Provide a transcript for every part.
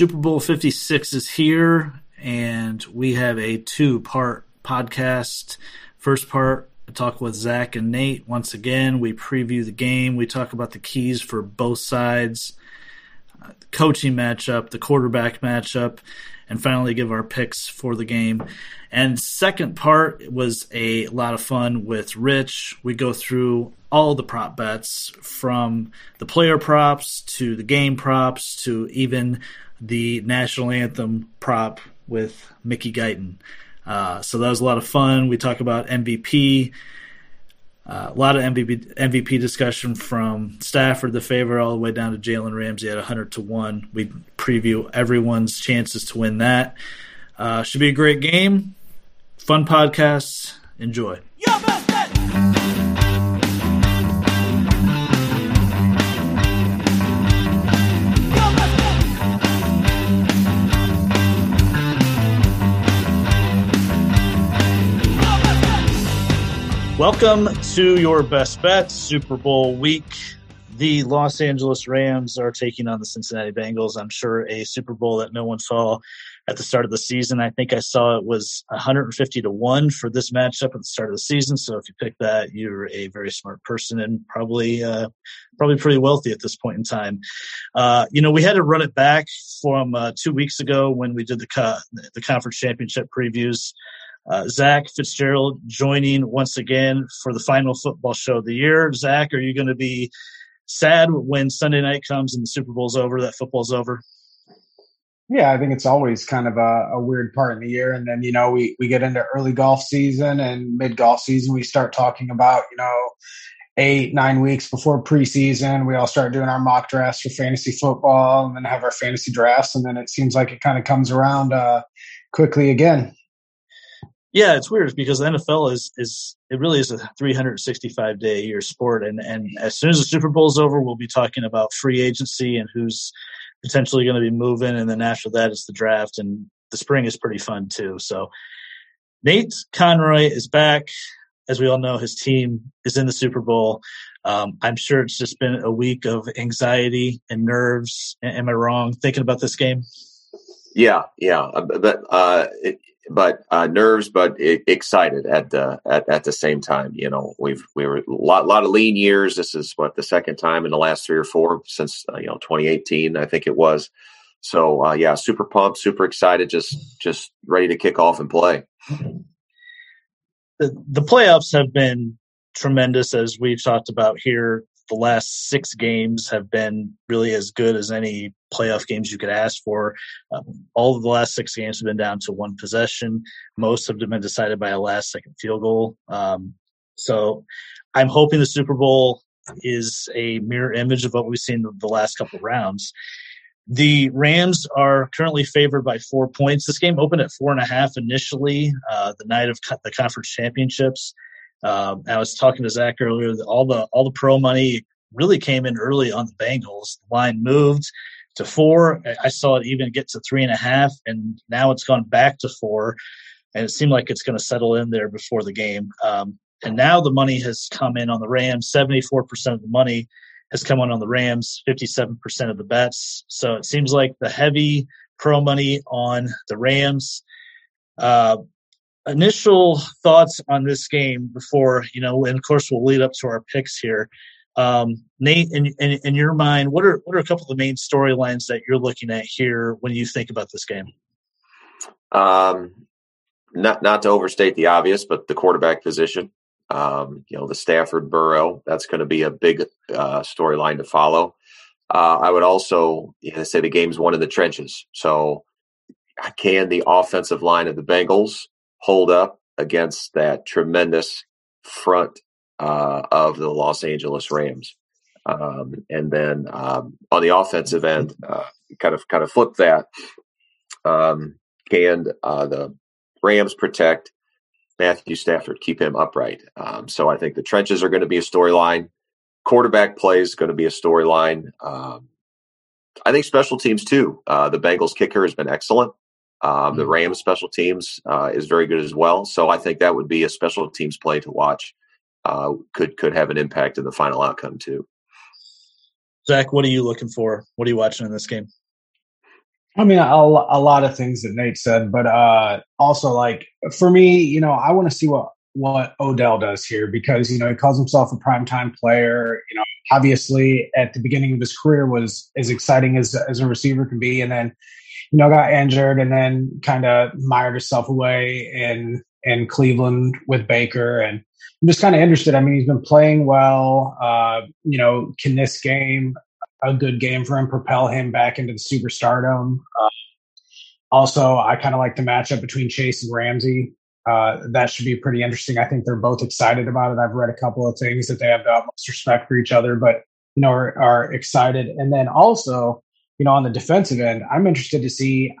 Super Bowl 56 is here, and we have a two part podcast. First part, I talk with Zach and Nate. Once again, we preview the game. We talk about the keys for both sides, uh, coaching matchup, the quarterback matchup, and finally give our picks for the game. And second part was a lot of fun with Rich. We go through all the prop bets from the player props to the game props to even the national anthem prop with Mickey Guyton. Uh, so that was a lot of fun. We talk about MVP. Uh, a lot of MVP, MVP discussion from Stafford, the favorite, all the way down to Jalen Ramsey at 100 to 1. We preview everyone's chances to win that. Uh, should be a great game. Fun podcast. Enjoy. Welcome to your best bet Super Bowl week. The Los Angeles Rams are taking on the Cincinnati Bengals. I'm sure a Super Bowl that no one saw at the start of the season. I think I saw it was 150 to 1 for this matchup at the start of the season. So if you pick that, you're a very smart person and probably uh, probably pretty wealthy at this point in time. Uh, you know, we had to run it back from uh, two weeks ago when we did the co- the conference championship previews. Uh, Zach Fitzgerald joining once again for the final football show of the year. Zach, are you going to be sad when Sunday night comes and the Super Bowl's over, that football's over? Yeah, I think it's always kind of a, a, weird part in the year. And then, you know, we, we get into early golf season and mid golf season, we start talking about, you know, eight, nine weeks before preseason. We all start doing our mock drafts for fantasy football and then have our fantasy drafts. And then it seems like it kind of comes around uh, quickly again. Yeah, it's weird because the NFL is is it really is a 365 day year sport, and and as soon as the Super Bowl is over, we'll be talking about free agency and who's potentially going to be moving, and then after that it's the draft, and the spring is pretty fun too. So Nate Conroy is back. As we all know, his team is in the Super Bowl. Um, I'm sure it's just been a week of anxiety and nerves. Am I wrong thinking about this game? Yeah, yeah, uh, but uh, it, but uh, nerves, but excited at the at, at the same time. You know, we've we were a lot lot of lean years. This is what the second time in the last three or four since uh, you know 2018, I think it was. So uh, yeah, super pumped, super excited, just just ready to kick off and play. The the playoffs have been tremendous as we've talked about here the last six games have been really as good as any playoff games you could ask for. Um, all of the last six games have been down to one possession. Most have been decided by a last second field goal. Um, so I'm hoping the Super Bowl is a mirror image of what we've seen the last couple of rounds. The Rams are currently favored by four points. This game opened at four and a half initially, uh, the night of the conference championships. Um, I was talking to Zach earlier. All the all the pro money really came in early on the Bengals. The line moved to four. I saw it even get to three and a half, and now it's gone back to four. And it seemed like it's going to settle in there before the game. Um, and now the money has come in on the Rams. Seventy-four percent of the money has come in on the Rams. Fifty-seven percent of the bets. So it seems like the heavy pro money on the Rams. Uh, initial thoughts on this game before you know, and of course we'll lead up to our picks here. Um, Nate, in, in, in your mind, what are what are a couple of the main storylines that you're looking at here when you think about this game? Um, not not to overstate the obvious, but the quarterback position. Um, you know, the Stafford Burrow. That's going to be a big uh, storyline to follow. Uh, I would also you know, say the game's one in the trenches. So, I can the offensive line of the Bengals hold up against that tremendous front uh, of the Los Angeles Rams. Um, and then um, on the offensive end, uh, kind of kind of flip that. Um, can uh, the Rams protect Matthew Stafford, keep him upright? Um, so I think the trenches are going to be a storyline. Quarterback play is going to be a storyline. Um, I think special teams too. Uh, the Bengals kicker has been excellent. Um, the mm-hmm. Rams special teams uh, is very good as well. So I think that would be a special teams play to watch. Uh, could could have an impact in the final outcome too. Zach, what are you looking for? What are you watching in this game? I mean, a, a lot of things that Nate said, but uh, also like for me, you know, I want to see what what Odell does here because you know he calls himself a primetime player. You know, obviously at the beginning of his career was as exciting as as a receiver can be, and then you know got injured and then kind of mired himself away in in Cleveland with Baker and. I'm just kind of interested. I mean, he's been playing well. Uh, you know, can this game, a good game for him, propel him back into the superstardom? Uh, also, I kind of like the matchup between Chase and Ramsey. Uh, that should be pretty interesting. I think they're both excited about it. I've read a couple of things that they have the utmost respect for each other, but you know are, are excited. And then also, you know, on the defensive end, I'm interested to see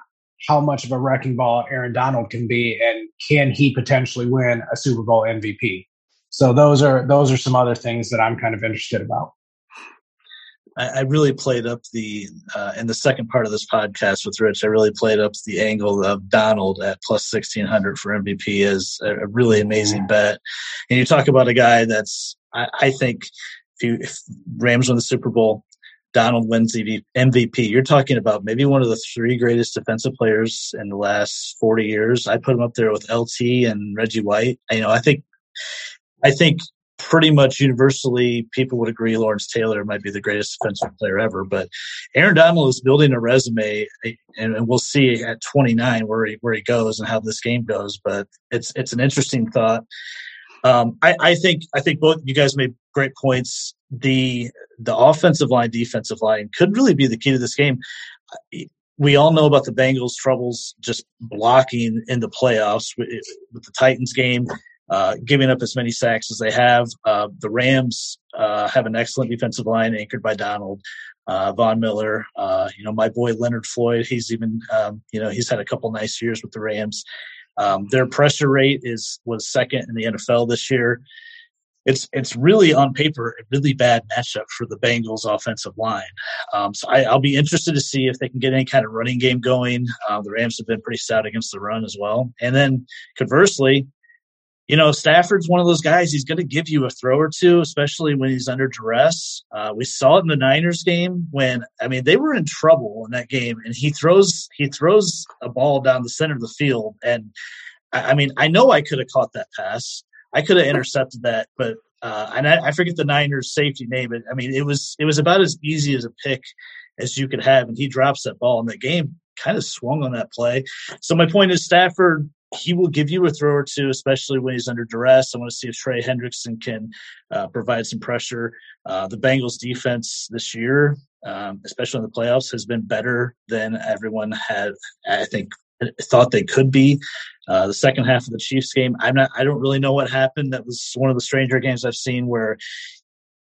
how much of a wrecking ball Aaron Donald can be, and can he potentially win a Super Bowl MVP? So those are those are some other things that I'm kind of interested about. I, really played up the uh, in the second part of this podcast with Rich. I really played up the angle of Donald at plus sixteen hundred for MVP as a, really amazing bet. And you talk about a guy that's I, I think if, you, if Rams win the Super Bowl, Donald wins the MVP. You're talking about maybe one of the three greatest defensive players in the last 40 years. I put him up there with LT and Reggie White. You know, I think, I think pretty much universally people would agree Lawrence Taylor might be the greatest defensive player ever. But Aaron Donald is building a resume, and we'll see at 29 where he where he goes and how this game goes. But it's it's an interesting thought. Um, I, I think I think both you guys made great points. The the offensive line, defensive line could really be the key to this game. We all know about the Bengals' troubles just blocking in the playoffs with, with the Titans game uh, giving up as many sacks as they have. Uh, the Rams uh, have an excellent defensive line anchored by Donald. Uh, Von Miller, uh, you know, my boy Leonard Floyd, he's even, um, you know, he's had a couple nice years with the Rams. Um, their pressure rate is was second in the NFL this year. It's it's really on paper a really bad matchup for the Bengals offensive line. Um, so I, will be interested to see if they can get any kind of running game going. Uh, the Rams have been pretty stout against the run as well. And then conversely, you know, Stafford's one of those guys. He's going to give you a throw or two, especially when he's under duress. Uh, we saw it in the Niners game when I mean they were in trouble in that game, and he throws he throws a ball down the center of the field, and I, I mean I know I could have caught that pass, I could have intercepted that, but uh, and I, I forget the Niners safety name, but I mean it was it was about as easy as a pick as you could have, and he drops that ball, and the game kind of swung on that play. So my point is Stafford he will give you a throw or two, especially when he's under duress. I want to see if Trey Hendrickson can uh, provide some pressure. Uh, the Bengals defense this year, um, especially in the playoffs, has been better than everyone had, I think, thought they could be. Uh, the second half of the Chiefs game, I'm not, I don't really know what happened. That was one of the stranger games I've seen where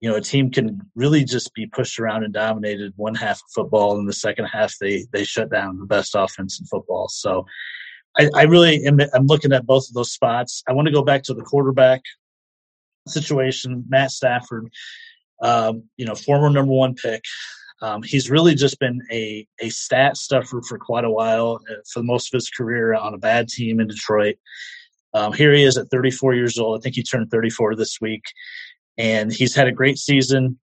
you know a team can really just be pushed around and dominated one half of football and the second half they they shut down the best offense in football so I, I really am I'm looking at both of those spots. I want to go back to the quarterback situation. Matt Stafford, um, you know, former number one pick. Um, he's really just been a a stat stuffer for quite a while uh, for most of his career on a bad team in Detroit. Um, here he is at 34 years old. I think he turned 34 this week, and he's had a great season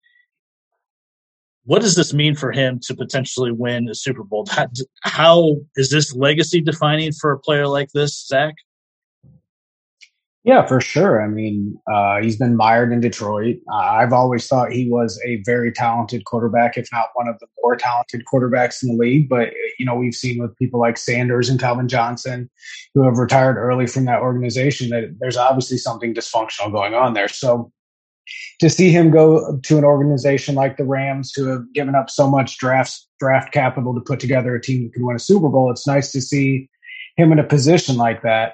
what does this mean for him to potentially win a Super Bowl? How, how is this legacy defining for a player like this, Zach? Yeah, for sure. I mean, uh, he's been mired in Detroit. Uh, I've always thought he was a very talented quarterback, if not one of the more talented quarterbacks in the league. But, you know, we've seen with people like Sanders and Calvin Johnson, who have retired early from that organization, that there's obviously something dysfunctional going on there. So to see him go to an organization like the Rams, who have given up so much draft draft capital to put together a team that can win a Super Bowl, it's nice to see him in a position like that.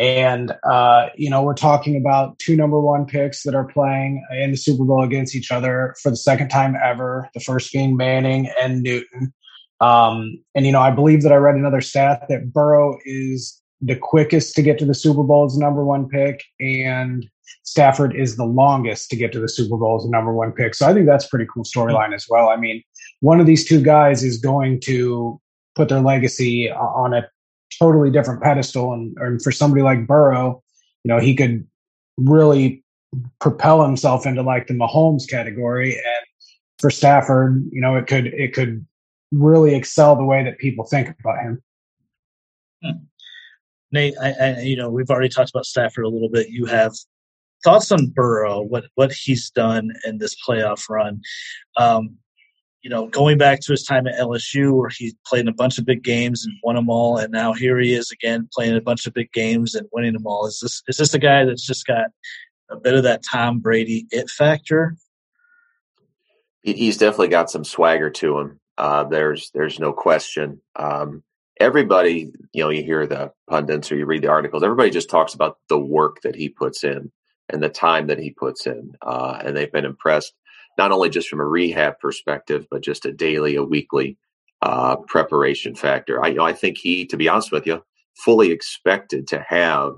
And uh, you know, we're talking about two number one picks that are playing in the Super Bowl against each other for the second time ever. The first being Manning and Newton. Um, and you know, I believe that I read another stat that Burrow is the quickest to get to the Super Bowl as number one pick, and Stafford is the longest to get to the Super Bowl as number one pick. So I think that's pretty cool storyline as well. I mean, one of these two guys is going to put their legacy on a totally different pedestal. And, and for somebody like Burrow, you know, he could really propel himself into like the Mahomes category. And for Stafford, you know, it could, it could really excel the way that people think about him. Hmm. Nate, I, I, you know, we've already talked about Stafford a little bit. You have thoughts on Burrow, what what he's done in this playoff run. Um, you know, going back to his time at LSU, where he played in a bunch of big games and won them all, and now here he is again playing a bunch of big games and winning them all. Is this is this a guy that's just got a bit of that Tom Brady it factor? He's definitely got some swagger to him. Uh, there's there's no question. Um, everybody, you know, you hear the pundits or you read the articles. Everybody just talks about the work that he puts in and the time that he puts in, uh, and they've been impressed not only just from a rehab perspective, but just a daily, a weekly uh, preparation factor. I, you know, I think he, to be honest with you, fully expected to have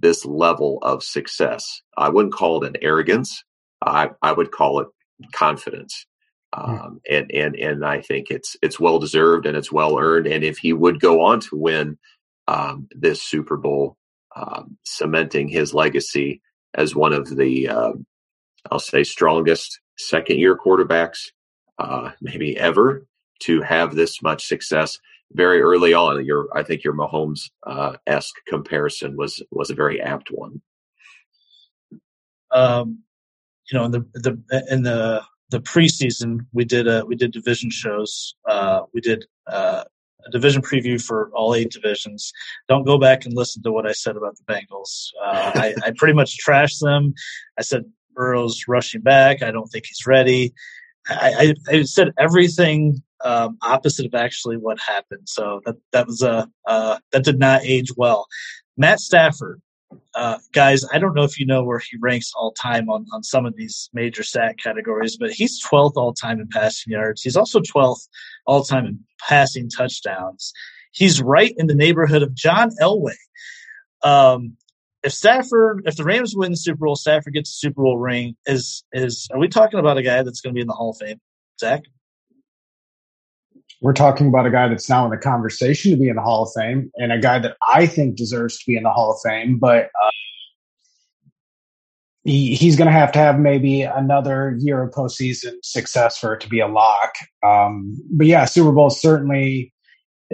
this level of success. I wouldn't call it an arrogance. I, I would call it confidence. Hmm. Um, and and and I think it's it's well deserved and it's well earned. And if he would go on to win um, this Super Bowl, um, cementing his legacy as one of the uh, I'll say strongest second year quarterbacks, uh, maybe ever, to have this much success very early on. Your, I think your Mahomes uh, esque comparison was was a very apt one. Um, you know, in the the in the the preseason, we did a we did division shows. Uh, we did uh, a division preview for all eight divisions. Don't go back and listen to what I said about the Bengals. Uh, I, I pretty much trashed them. I said Burrow's rushing back. I don't think he's ready. I, I, I said everything um, opposite of actually what happened. So that that was a uh, that did not age well. Matt Stafford, uh, guys, I don't know if you know where he ranks all time on on some of these major stat categories, but he's 12th all time in passing yards. He's also 12th all time in passing touchdowns. He's right in the neighborhood of John Elway. Um, if Stafford, if the Rams win the Super Bowl, Stafford gets a Super Bowl ring. Is is are we talking about a guy that's going to be in the Hall of Fame, Zach? We're talking about a guy that's now in the conversation to be in the Hall of Fame, and a guy that I think deserves to be in the Hall of Fame, but uh, he, he's going to have to have maybe another year of postseason success for it to be a lock. Um, but yeah, Super Bowl certainly.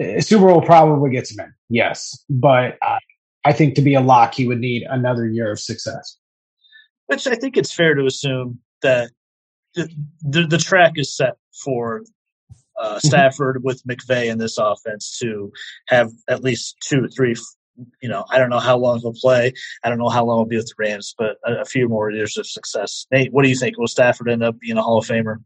Uh, Super Bowl probably gets him in, yes, but uh, I think to be a lock, he would need another year of success. Which I think it's fair to assume that the, the, the track is set for uh, mm-hmm. Stafford with McVay in this offense to have at least two, three. You know, I don't know how long he'll play. I don't know how long he'll be with the Rams, but a, a few more years of success. Nate, what do you think? Will Stafford end up being a Hall of Famer?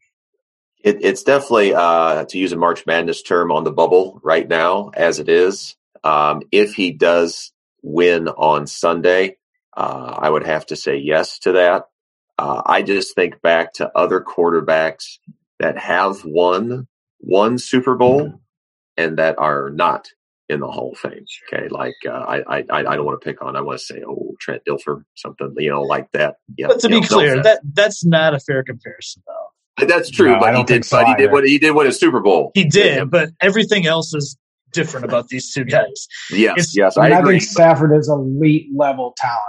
It, it's definitely, uh, to use a March Madness term, on the bubble right now, as it is. Um, if he does win on Sunday, uh, I would have to say yes to that. Uh, I just think back to other quarterbacks that have won one Super Bowl mm-hmm. and that are not in the Hall of Fame. Okay, like uh, I, I I don't want to pick on. I want to say oh Trent Dilfer something you know like that. Yeah, but to be know, clear, that that's not a fair comparison though. That's true, no, but he did. So but either. he did. What he did win a Super Bowl. He did, yeah. but everything else is different about these two guys. Yes, it's, yes, I, I think Stafford is elite level talent,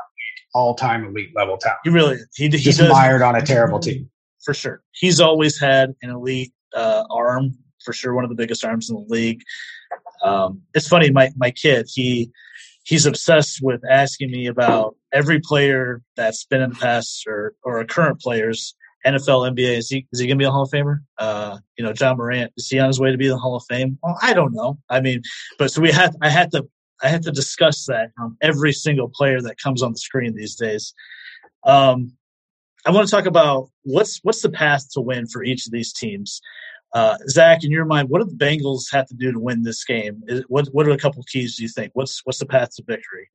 all time elite level talent. He really he, he just does, mired on a terrible team for sure. He's always had an elite uh, arm for sure, one of the biggest arms in the league. Um, it's funny, my my kid he he's obsessed with asking me about every player that's been in the past or or current players NFL, NBA. Is he is he going to be a Hall of Famer? Uh, you know, Ja Morant is he on his way to be the Hall of Fame? Well, I don't know. I mean, but so we had I had to I had to discuss that on every single player that comes on the screen these days. Um, I want to talk about what's what's the path to win for each of these teams. Uh, Zach, in your mind, what do the Bengals have to do to win this game? Is, what what are a couple keys do you think? What's what's the path to victory?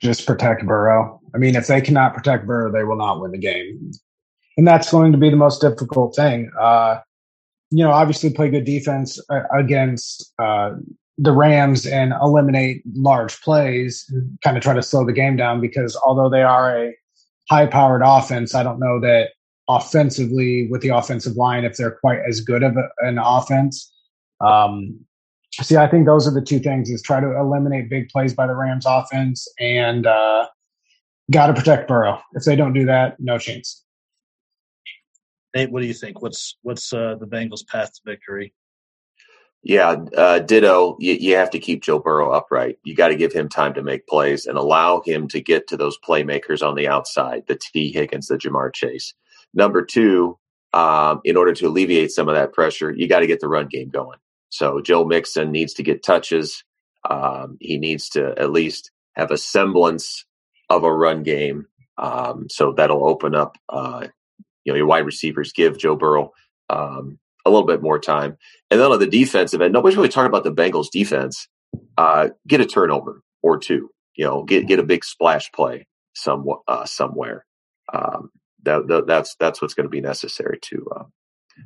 Just protect Burrow. I mean, if they cannot protect Burrow, they will not win the game and that's going to be the most difficult thing. Uh, you know, obviously play good defense uh, against uh, the Rams and eliminate large plays, kind of try to slow the game down because although they are a high powered offense, I don't know that offensively with the offensive line, if they're quite as good of a, an offense. Um, see, I think those are the two things is try to eliminate big plays by the Rams offense and uh, got to protect Burrow. If they don't do that, no chance. Nate, what do you think? What's what's uh, the Bengals' path to victory? Yeah, uh, ditto. You, you, have to keep Joe Burrow upright. You got to give him time to make plays and allow him to get to those playmakers on the outside, the Tee Higgins, the Ja'Marr Chase. Number two, um, in order to alleviate some of that pressure, you got to get the run game going. So Joe Mixon needs to get touches. Um, he needs to at least have a semblance of a run game. Um, so that'll open up, uh, you know, your wide receivers give Joe Burrow um, a little bit more time. And then on the defensive end, nobody's really talking about the Bengals defense. Uh, get a turnover or two. You know, get get a big splash play some uh, somewhere. Um, that, that, that's that's what's going to be necessary to uh,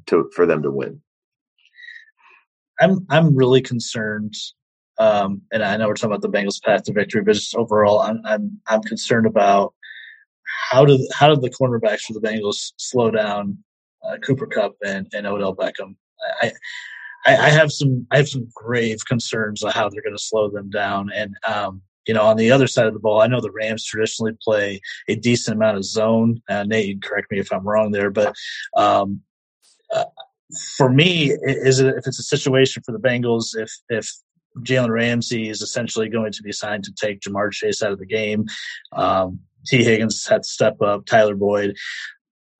to for them to win. I'm I'm really concerned, um, and I know we're talking about the Bengals' path to victory, but just overall, I'm I'm I'm concerned about how did how did the cornerbacks for the Bengals slow down uh, Cooper Kupp and, and Odell Beckham? I, I, I have some I have some grave concerns on how they're going to slow them down, and um, you know, on the other side of the ball, I know the Rams traditionally play a decent amount of zone. Uh, Nate, you correct me if I'm wrong there, but um, uh, for me, is it if it's a situation for the Bengals, if if Jalen Ramsey is essentially going to be assigned to take Ja'Marr Chase out of the game, um, Tee Higgins had to step up, Tyler Boyd,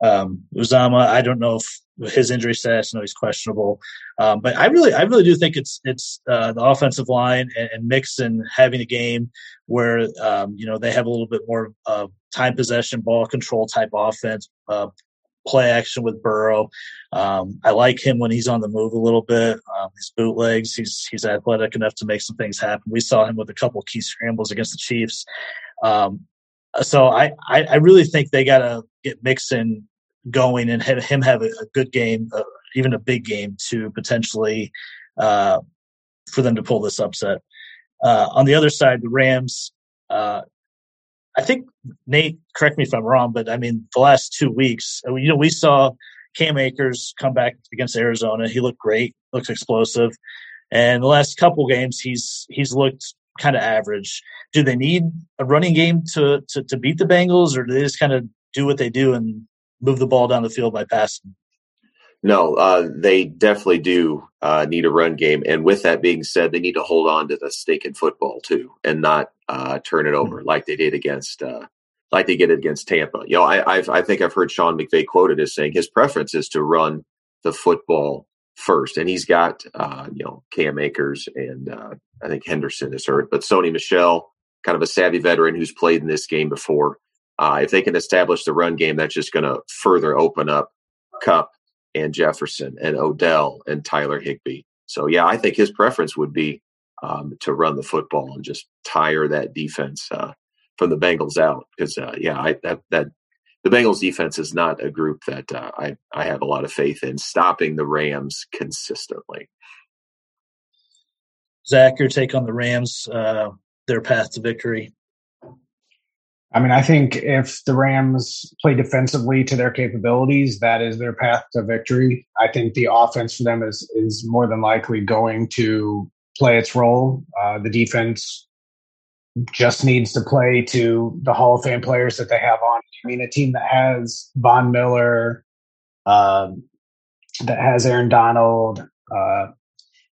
um, Uzomah. I don't know if his injury status. I know he's questionable, um, but I really, I really do think it's it's uh, the offensive line and, and Mixon having a game where um, you know they have a little bit more uh, time possession, ball control type offense, uh, play action with Burrow. Um, I like him when he's on the move a little bit. Um, his bootlegs, he's he's athletic enough to make some things happen. We saw him with a couple key scrambles against the Chiefs. Um, so I, I, really think they got to get Mixon going and have him have a, a good game, uh, even a big game to potentially uh, for them to pull this upset. Uh, on the other side, the Rams. Uh, I think Nate, correct me if I'm wrong, but I mean the last two weeks, uh, you know, we saw Cam Akers come back against Arizona. He looked great, looks explosive, and the last couple games he's he's looked kind of average. Do they need a running game to, to to beat the Bengals, or do they just kind of do what they do and move the ball down the field by passing? No, uh, they definitely do uh, need a run game. And with that being said, they need to hold on to the stake in football too, and not uh, turn it over mm-hmm. like they did against, uh, like they did against Tampa. You know, I, I've, I think I've heard Sean McVay quoted as saying his preference is to run the football first, and he's got uh, you know Cam Akers and uh, I think Henderson is hurt, but Sony Michel, kind of a savvy veteran who's played in this game before. Uh, if they can establish the run game, that's just going to further open up Kupp and Jefferson and Odell and Tyler Higbee. So yeah, I think his preference would be um, to run the football and just tire that defense uh, from the Bengals out. Because uh, yeah, I, that that the Bengals defense is not a group that uh, I I have a lot of faith in stopping the Rams consistently. Zach, your take on the Rams, uh, their path to victory? I mean, I think if the Rams play defensively to their capabilities, that is their path to victory. I think the offense for them is is more than likely going to play its role. Uh, the defense just needs to play to the Hall of Fame players that they have on. I mean, a team that has Von Miller, uh, that has Aaron Donald, uh,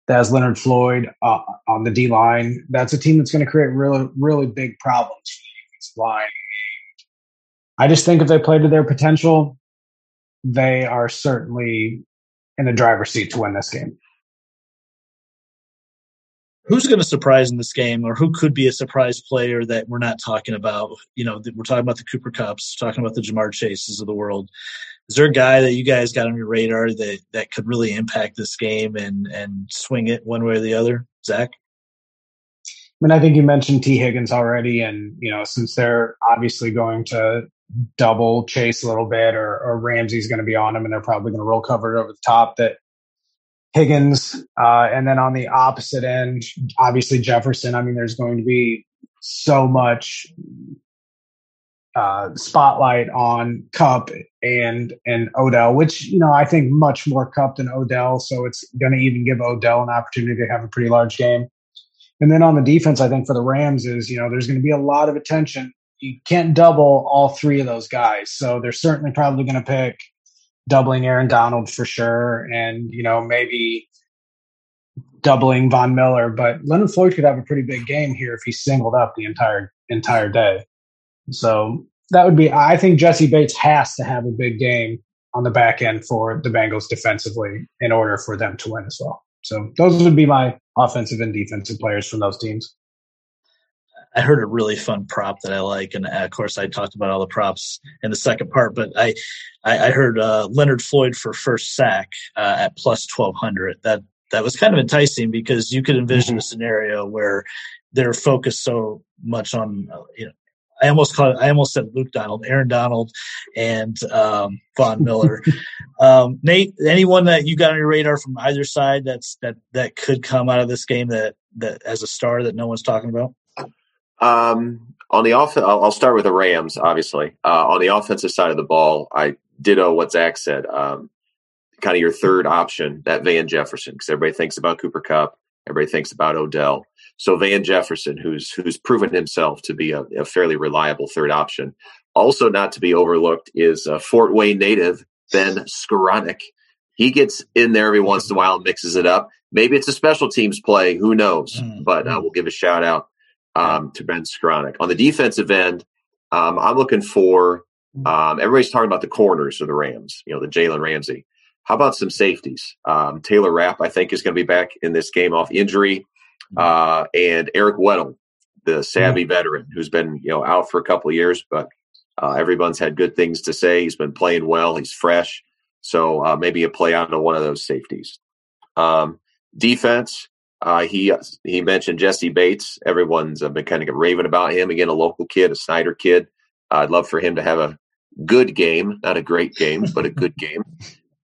that has Leonard Floyd uh, on the D line. That's a team that's going to create really, really big problems line. I just think if they play to their potential, they are certainly in the driver's seat to win this game. Who's going to surprise in this game, or who could be a surprise player that we're not talking about? You know, we're talking about the Cooper Kupps, talking about the Ja'Marr Chases of the world. Is there a guy that you guys got on your radar that that could really impact this game and and swing it one way or the other? Zach. I mean, I think you mentioned Tee Higgins already, and you know, since they're obviously going to double chase a little bit, or, or Ramsey's going to be on him, and they're probably going to roll cover over the top. That Higgins, uh, and then on the opposite end, obviously Jefferson. I mean, there's going to be so much uh, spotlight on Kupp and and Odell, which you know I think much more Kupp than Odell, so it's going to even give Odell an opportunity to have a pretty large game. And then on the defense, I think for the Rams is, you know, there's going to be a lot of attention. You can't double all three of those guys. So they're certainly probably going to pick doubling Aaron Donald for sure. And, you know, maybe doubling Von Miller, but Leonard Floyd could have a pretty big game here if he singled up the entire entire day. So that would be. I think Jessie Bates has to have a big game on the back end for the Bengals defensively in order for them to win as well. So those would be my offensive and defensive players from those teams. I heard a really fun prop that I like, and of course I talked about all the props in the second part. But I, I, I heard uh, Leonard Floyd for first sack uh, at plus twelve hundred. That that was kind of enticing because you could envision mm-hmm. a scenario where they're focused so much on uh, you know I almost called I almost said Luke Donald, Aaron Donald, and um, Von Miller. um, Nate, anyone that you got on your radar from either side that's that that could come out of this game that that as a star that no one's talking about? Um, on the off, I'll, I'll start with the Rams. Obviously, uh, on the offensive side of the ball, I ditto what Zach said. Um, kind of your third option, that Van Jefferson, because everybody thinks about Cooper Kupp, everybody thinks about Odell. So Van Jefferson, who's who's proven himself to be a, a fairly reliable third option. Also, not to be overlooked is uh, Fort Wayne native Ben Skowronek. He gets in there every once in a while and mixes it up. Maybe it's a special teams play. Who knows? Mm-hmm. But uh, we'll give a shout out um, to Ben Skowronek. On the defensive end, um, I'm looking for. Um, everybody's talking about the corners of the Rams. You know, the Jalen Ramsey. How about some safeties? Um, Taylor Rapp, I think, is going to be back in this game off injury uh, and Eric Weddle, the savvy veteran who's been you know out for a couple of years, but uh, everyone's had good things to say. He's been playing well. He's fresh, so uh, maybe a play out on one of those safeties. Um, defense, uh, he he mentioned Jessie Bates. Everyone's been kind of raving about him. Again, a local kid, a Snyder kid. I'd love for him to have a good game, not a great game, but a good game.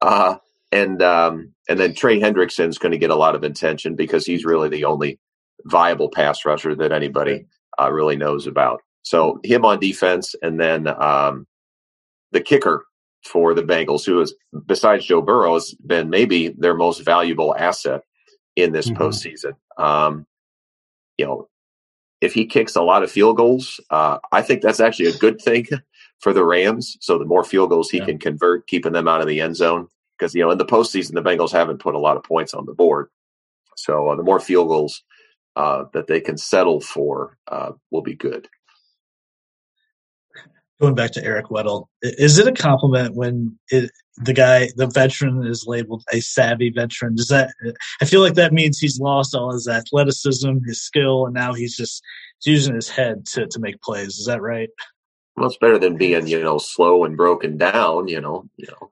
Uh, and um, and then Trey Hendrickson's going to get a lot of attention because he's really the only viable pass rusher that anybody uh, really knows about. So him on defense, and then um, the kicker for the Bengals, who is besides Joe Burrow, has been maybe their most valuable asset in this mm-hmm. postseason. Um, you know, if he kicks a lot of field goals, uh, I think that's actually a good thing for the Rams. So the more field goals he yeah. can convert, keeping them out of the end zone, because you know in the postseason the Bengals haven't put a lot of points on the board. So uh, the more field goals uh, that they can settle for uh, will be good. Going back to Eric Weddle, is it a compliment when it, the guy, the veteran, is labeled a savvy veteran? Does that? I feel like that means he's lost all his athleticism, his skill, and now he's just using his head to to make plays. Is that right? Well, it's better than being you know slow and broken down. You know, you know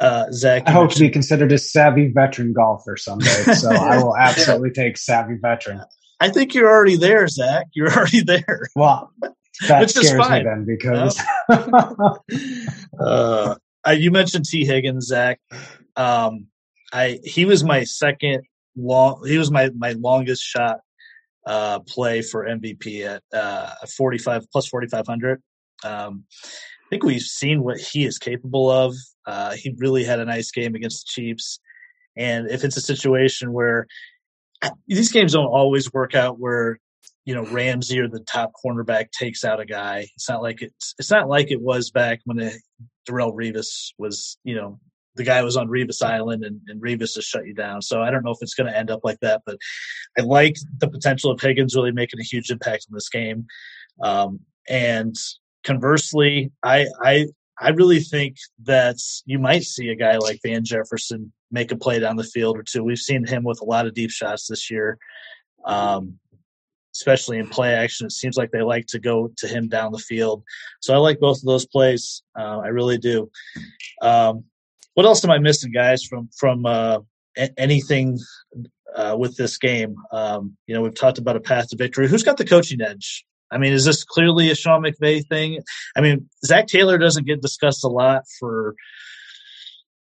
uh, Zach, I hope to be considered a savvy veteran golfer someday. So I will absolutely take savvy veteran. I think you're already there, Zach. You're already there. Wow. that Which scares me then because uh, you mentioned Tee Higgins, Zach. Um, I he was my second long. He was my my longest shot uh, play for MVP at uh, 45 plus 4500. Um, I think we've seen what he is capable of. Uh, he really had a nice game against the Chiefs. And if it's a situation where these games don't always work out where you know Ramsey or the top cornerback takes out a guy. It's not like it's it's not like it was back when it, Darrelle Revis was you know the guy was on Revis Island and, and Revis just shut you down. So I don't know if it's going to end up like that, but I like the potential of Higgins really making a huge impact in this game. Um, and conversely, I I I really think that you might see a guy like Van Jefferson make a play down the field or two. We've seen him with a lot of deep shots this year, um, especially in play action. It seems like they like to go to him down the field. So I like both of those plays. Uh, I really do. Um, what else am I missing, guys? From from uh, anything uh, with this game? Um, you know, we've talked about a path to victory. Who's got the coaching edge I mean, is this clearly a Sean McVay thing? I mean, Zac Taylor doesn't get discussed a lot for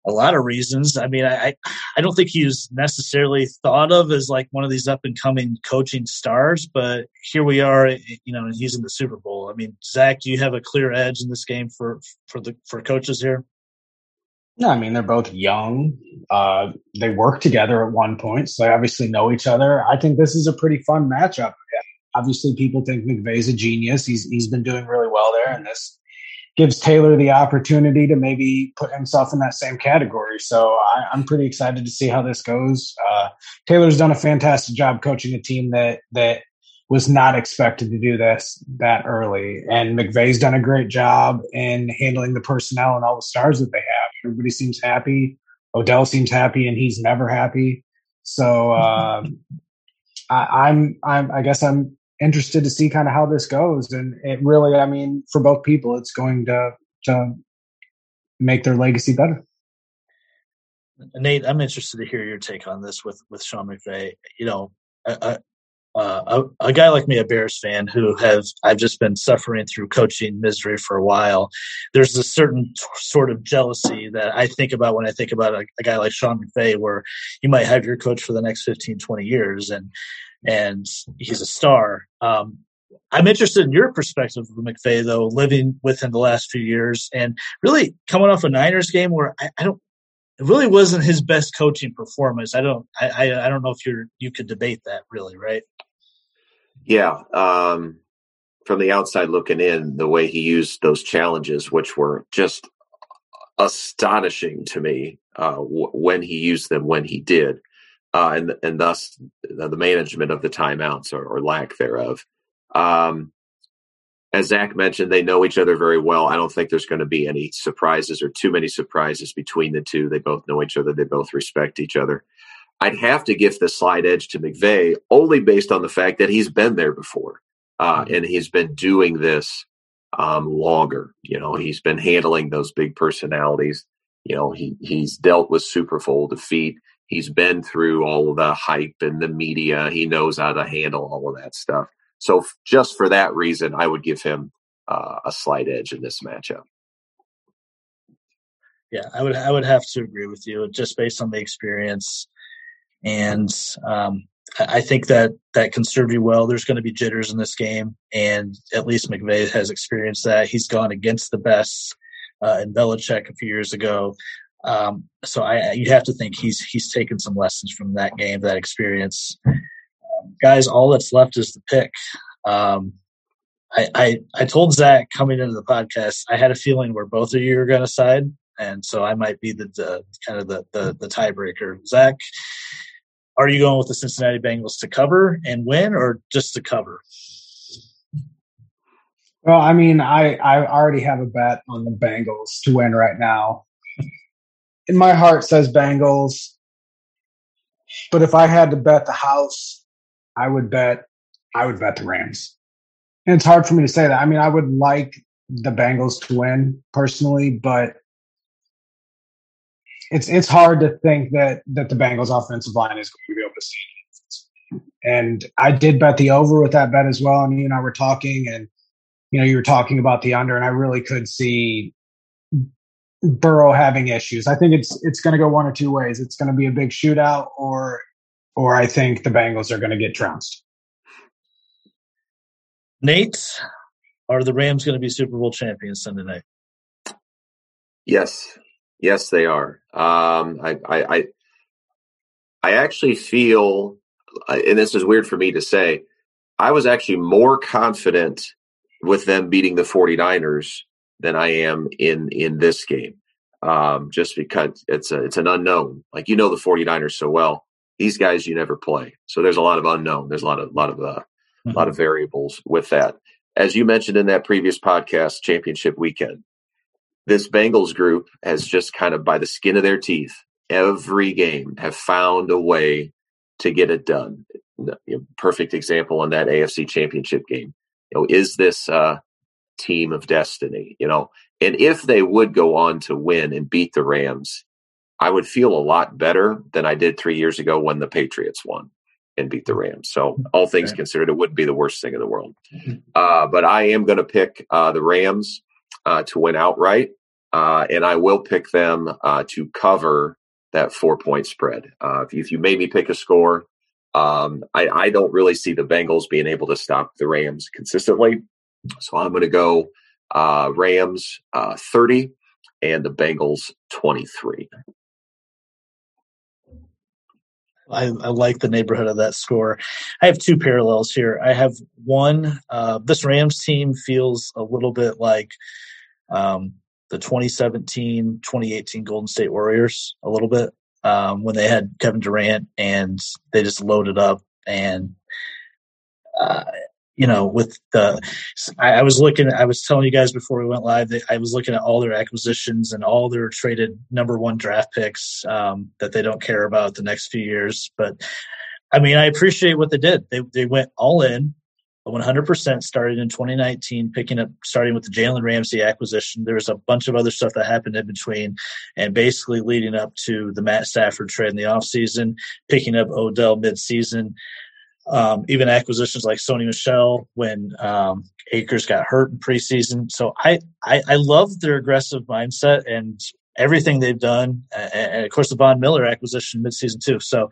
a lot of reasons. I mean, I I don't think he's necessarily thought of as like one of these up and coming coaching stars, but here we are. You know, he's in the Super Bowl. I mean, Zach, do you have a clear edge in this game for for the for coaches here? No, I mean they're both young. Uh, they work together at one point, so they obviously know each other. I think this is a pretty fun matchup obviously people think McVay's a genius. He's he's been doing really well there, and this gives Taylor the opportunity to maybe put himself in that same category. So I, am pretty excited to see how this goes. Uh, Taylor's done a fantastic job coaching a team that that was not expected to do this that early, and McVay's done a great job in handling the personnel and all the stars that they have. Everybody seems happy. Odell seems happy, and he's never happy. So um, I, I'm, I'm, I guess I'm interested to see kind of how this goes. And it really, I mean, for both people, it's going to to make their legacy better. Nate, I'm interested to hear your take on this with with Sean McVay. You know, a, a, a, guy like me, a Bears fan, who have I've just been suffering through coaching misery for a while. There's a certain t- sort of jealousy that I think about when I think about a, a guy like Sean McVay, where you might have your coach for the next 15, 20 years, and and he's a star. Um, I'm interested in your perspective of McVay, though, living with him the last few years and really coming off a Niners game where I, I don't, it really wasn't his best coaching performance. I don't, I, I, I don't know if you're, you could debate that really, right? Yeah. Um, from the outside looking in, the way he used those challenges, which were just astonishing to me uh, w- when he used them, when he did uh, and and thus the management of the timeouts or, or lack thereof. Um, as Zach mentioned, they know each other very well. I don't think there's going to be any surprises or too many surprises between the two. They both know each other. They both respect each other. I'd have to give the slight edge to McVay only based on the fact that he's been there before uh, mm-hmm. and he's been doing this um, longer. You know, he's been handling those big personalities. You know, he he's dealt with Super Bowl defeat. He's been through all of the hype and the media. He knows how to handle all of that stuff. So just for that reason, I would give him uh, a slight edge in this matchup. Yeah, I would I would have to agree with you just based on the experience, and um, I think that that can serve you well. There's going to be jitters in this game, and at least McVay has experienced that. He's gone against the best uh, in Belichick a few years ago. Um, so I, you have to think he's he's taken some lessons from that game, that experience. Um, guys, all that's left is the pick. Um, I, I, I told Zach coming into the podcast, I had a feeling where both of you are going to side, and so I might be the, the kind of the, the the tiebreaker. Zach, are you going with the Cincinnati Bengals to cover and win, or just to cover? Well, I mean, I I already have a bet on the Bengals to win right now in my heart says Bengals. But if I had to bet the house, I would bet I would bet the Rams. And it's hard for me to say that. I mean, I would like the Bengals to win personally, but it's it's hard to think that that the Bengals offensive line is going to be able to see and I did bet the over with that bet as well. And you and I were talking, and you know, you were talking about the under, and I really could see Burrow having issues. I think it's it's going to go one or two ways. It's going to be a big shootout, or or I think the Bengals are going to get trounced. Nate, are the Rams going to be Super Bowl champions Sunday night? Yes, yes, they are. Um, I, I, I, I actually feel, uh, and this is weird for me to say, I was actually more confident with them beating the 49ers than I am in in this game. Um, just because it's a it's an unknown. Like you know the 49ers so well. These guys you never play. So there's a lot of unknown. There's a lot of lot of uh, mm-hmm. lot of variables with that. As you mentioned in that previous podcast, championship weekend, this Bengals group has just kind of by the skin of their teeth every game have found a way to get it done. Perfect example in that AFC championship game. You know, is this uh, team of destiny, you know. And if they would go on to win and beat the Rams, I would feel a lot better than I did three years ago when the Patriots won and beat the Rams. So, all things okay. considered, it wouldn't be the worst thing in the world. Mm-hmm. Uh, but I am going to pick uh, the Rams uh, to win outright, uh, and I will pick them uh, to cover that four point spread. Uh, if, if, you made me pick a score, um, I, I, don't really see the Bengals being able to stop the Rams consistently. So I'm going to go uh, Rams uh, 30 and the Bengals 23. I, I, like the neighborhood of that score. I have two parallels here. I have one, uh, this Rams team feels a little bit like um, the 2017 2018 Golden State Warriors a little bit um, when they had Kevin Durant and they just loaded up and uh, you know with the I, I, was looking I was telling you guys before we went live that I was looking at all their acquisitions and all their traded number one draft picks um, that they don't care about the next few years but I mean I appreciate what they did they they went all in 100% started in 2019, picking up, starting with the Jalen Ramsey acquisition. There was a bunch of other stuff that happened in between, and basically leading up to the Matt Stafford trade in the offseason, picking up Odell midseason. Um, even acquisitions like Sony Michel when um, Akers got hurt in preseason. So I, I, I love their aggressive mindset and everything they've done, and, of course the Von Miller acquisition midseason too. So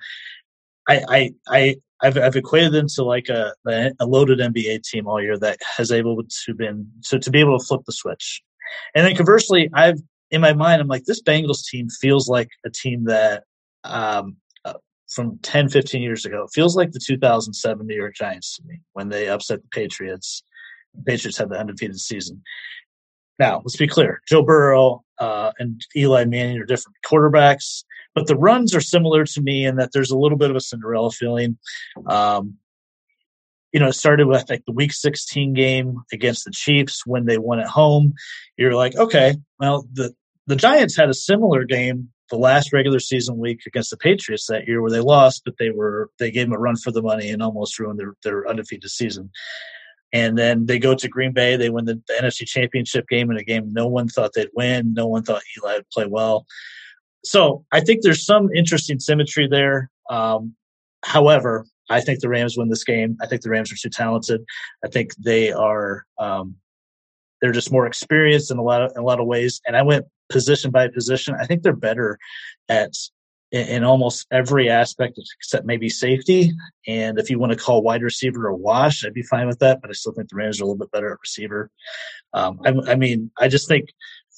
I, I, I I've, I've equated them to like a, a loaded NBA team all year that has able to been so to be able to flip the switch. And then conversely, I've in my mind, I'm like this Bengals team feels like a team that um, from 10, 15 years ago feels like the 2007 New York Giants to me when they upset the Patriots. The Patriots had the undefeated season. Now, let's be clear: Joe Burrow uh, and Eli Manning are different quarterbacks. But the runs are similar to me in that there's a little bit of a Cinderella feeling. Um, you know, it started with like the week 16 game against the Chiefs when they won at home. You're like, okay, well, the, the Giants had a similar game the last regular season week against the Patriots that year where they lost, but they were, they gave them a run for the money and almost ruined their, their undefeated season. And then they go to Green Bay. They win the, the NFC Championship game in a game no one thought they'd win. No one thought Eli would play well so I think there's some interesting symmetry there. Um, however, I think the Rams win this game. I think the Rams are too talented. I think they are um, they're just more experienced in a lot of in a lot of ways. And I went position by position. I think they're better at in, in almost every aspect except maybe safety. And if you want to call wide receiver a wash, I'd be fine with that. But I still think the Rams are a little bit better at receiver. Um, I, I mean, I just think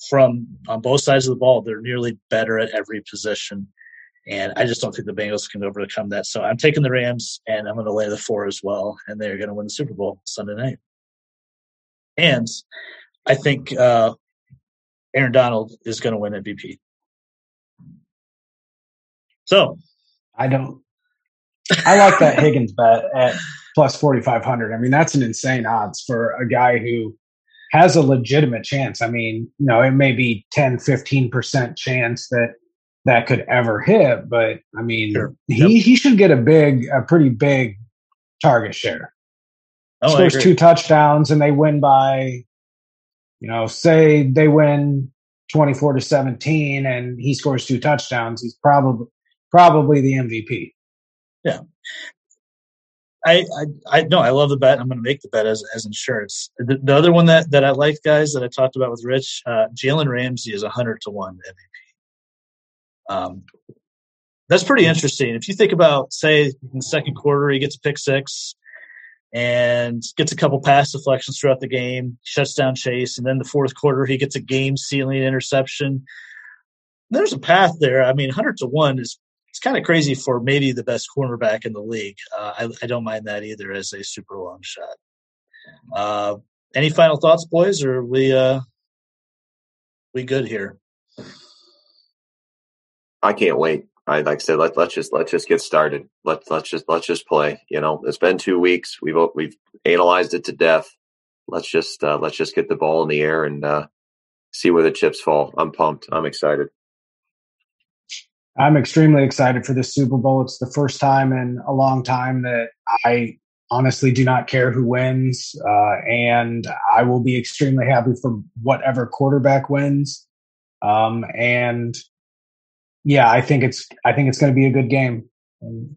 from on both sides of the ball, they're nearly better at every position. And I just don't think the Bengals can overcome that. So I'm taking the Rams and I'm going to lay the four as well. And they're going to win the Super Bowl Sunday night. And I think uh, Aaron Donald is going to win MVP. So I don't. I like that Higgins bet at plus 4,500. I mean, that's an insane odds for a guy who has a legitimate chance. I mean, you know, it may be 10, 15% chance that that could ever hit, but I mean, sure. he, yep. he should get a big, a pretty big target share. Oh, Scores two touchdowns and they win by, you know, say they win 24 to 17 and he scores two touchdowns. He's probably, probably the MVP. Yeah. I, I, I no, I love the bet. I'm going to make the bet as, as insurance. The, the, other one that, that I like, guys, that I talked about with Rich, uh, Jalen Ramsey is 100 to 1 MVP. Um, that's pretty interesting. If you think about, say, in the second quarter, he gets a pick six and gets a couple pass deflections throughout the game, shuts down Chase, and then the fourth quarter, he gets a game sealing interception. There's a path there. I mean, 100 to 1 is it's kind of crazy for maybe the best cornerback in the league. Uh, I, I, don't mind that either as a super long shot. Uh, any final thoughts, boys, or we uh, we good here? I can't wait. I like said, let let's just let's just get started. Let let's just let's just play. You know, it's been two weeks. We've we've analyzed it to death. Let's just uh, let's just get the ball in the air and uh, see where the chips fall. I'm pumped. I'm excited. I'm extremely excited for this Super Bowl. It's the first time in a long time that I honestly do not care who wins, uh, and I will be extremely happy for whatever quarterback wins. Um, and yeah, I think it's I think it's going to be a good game. Um,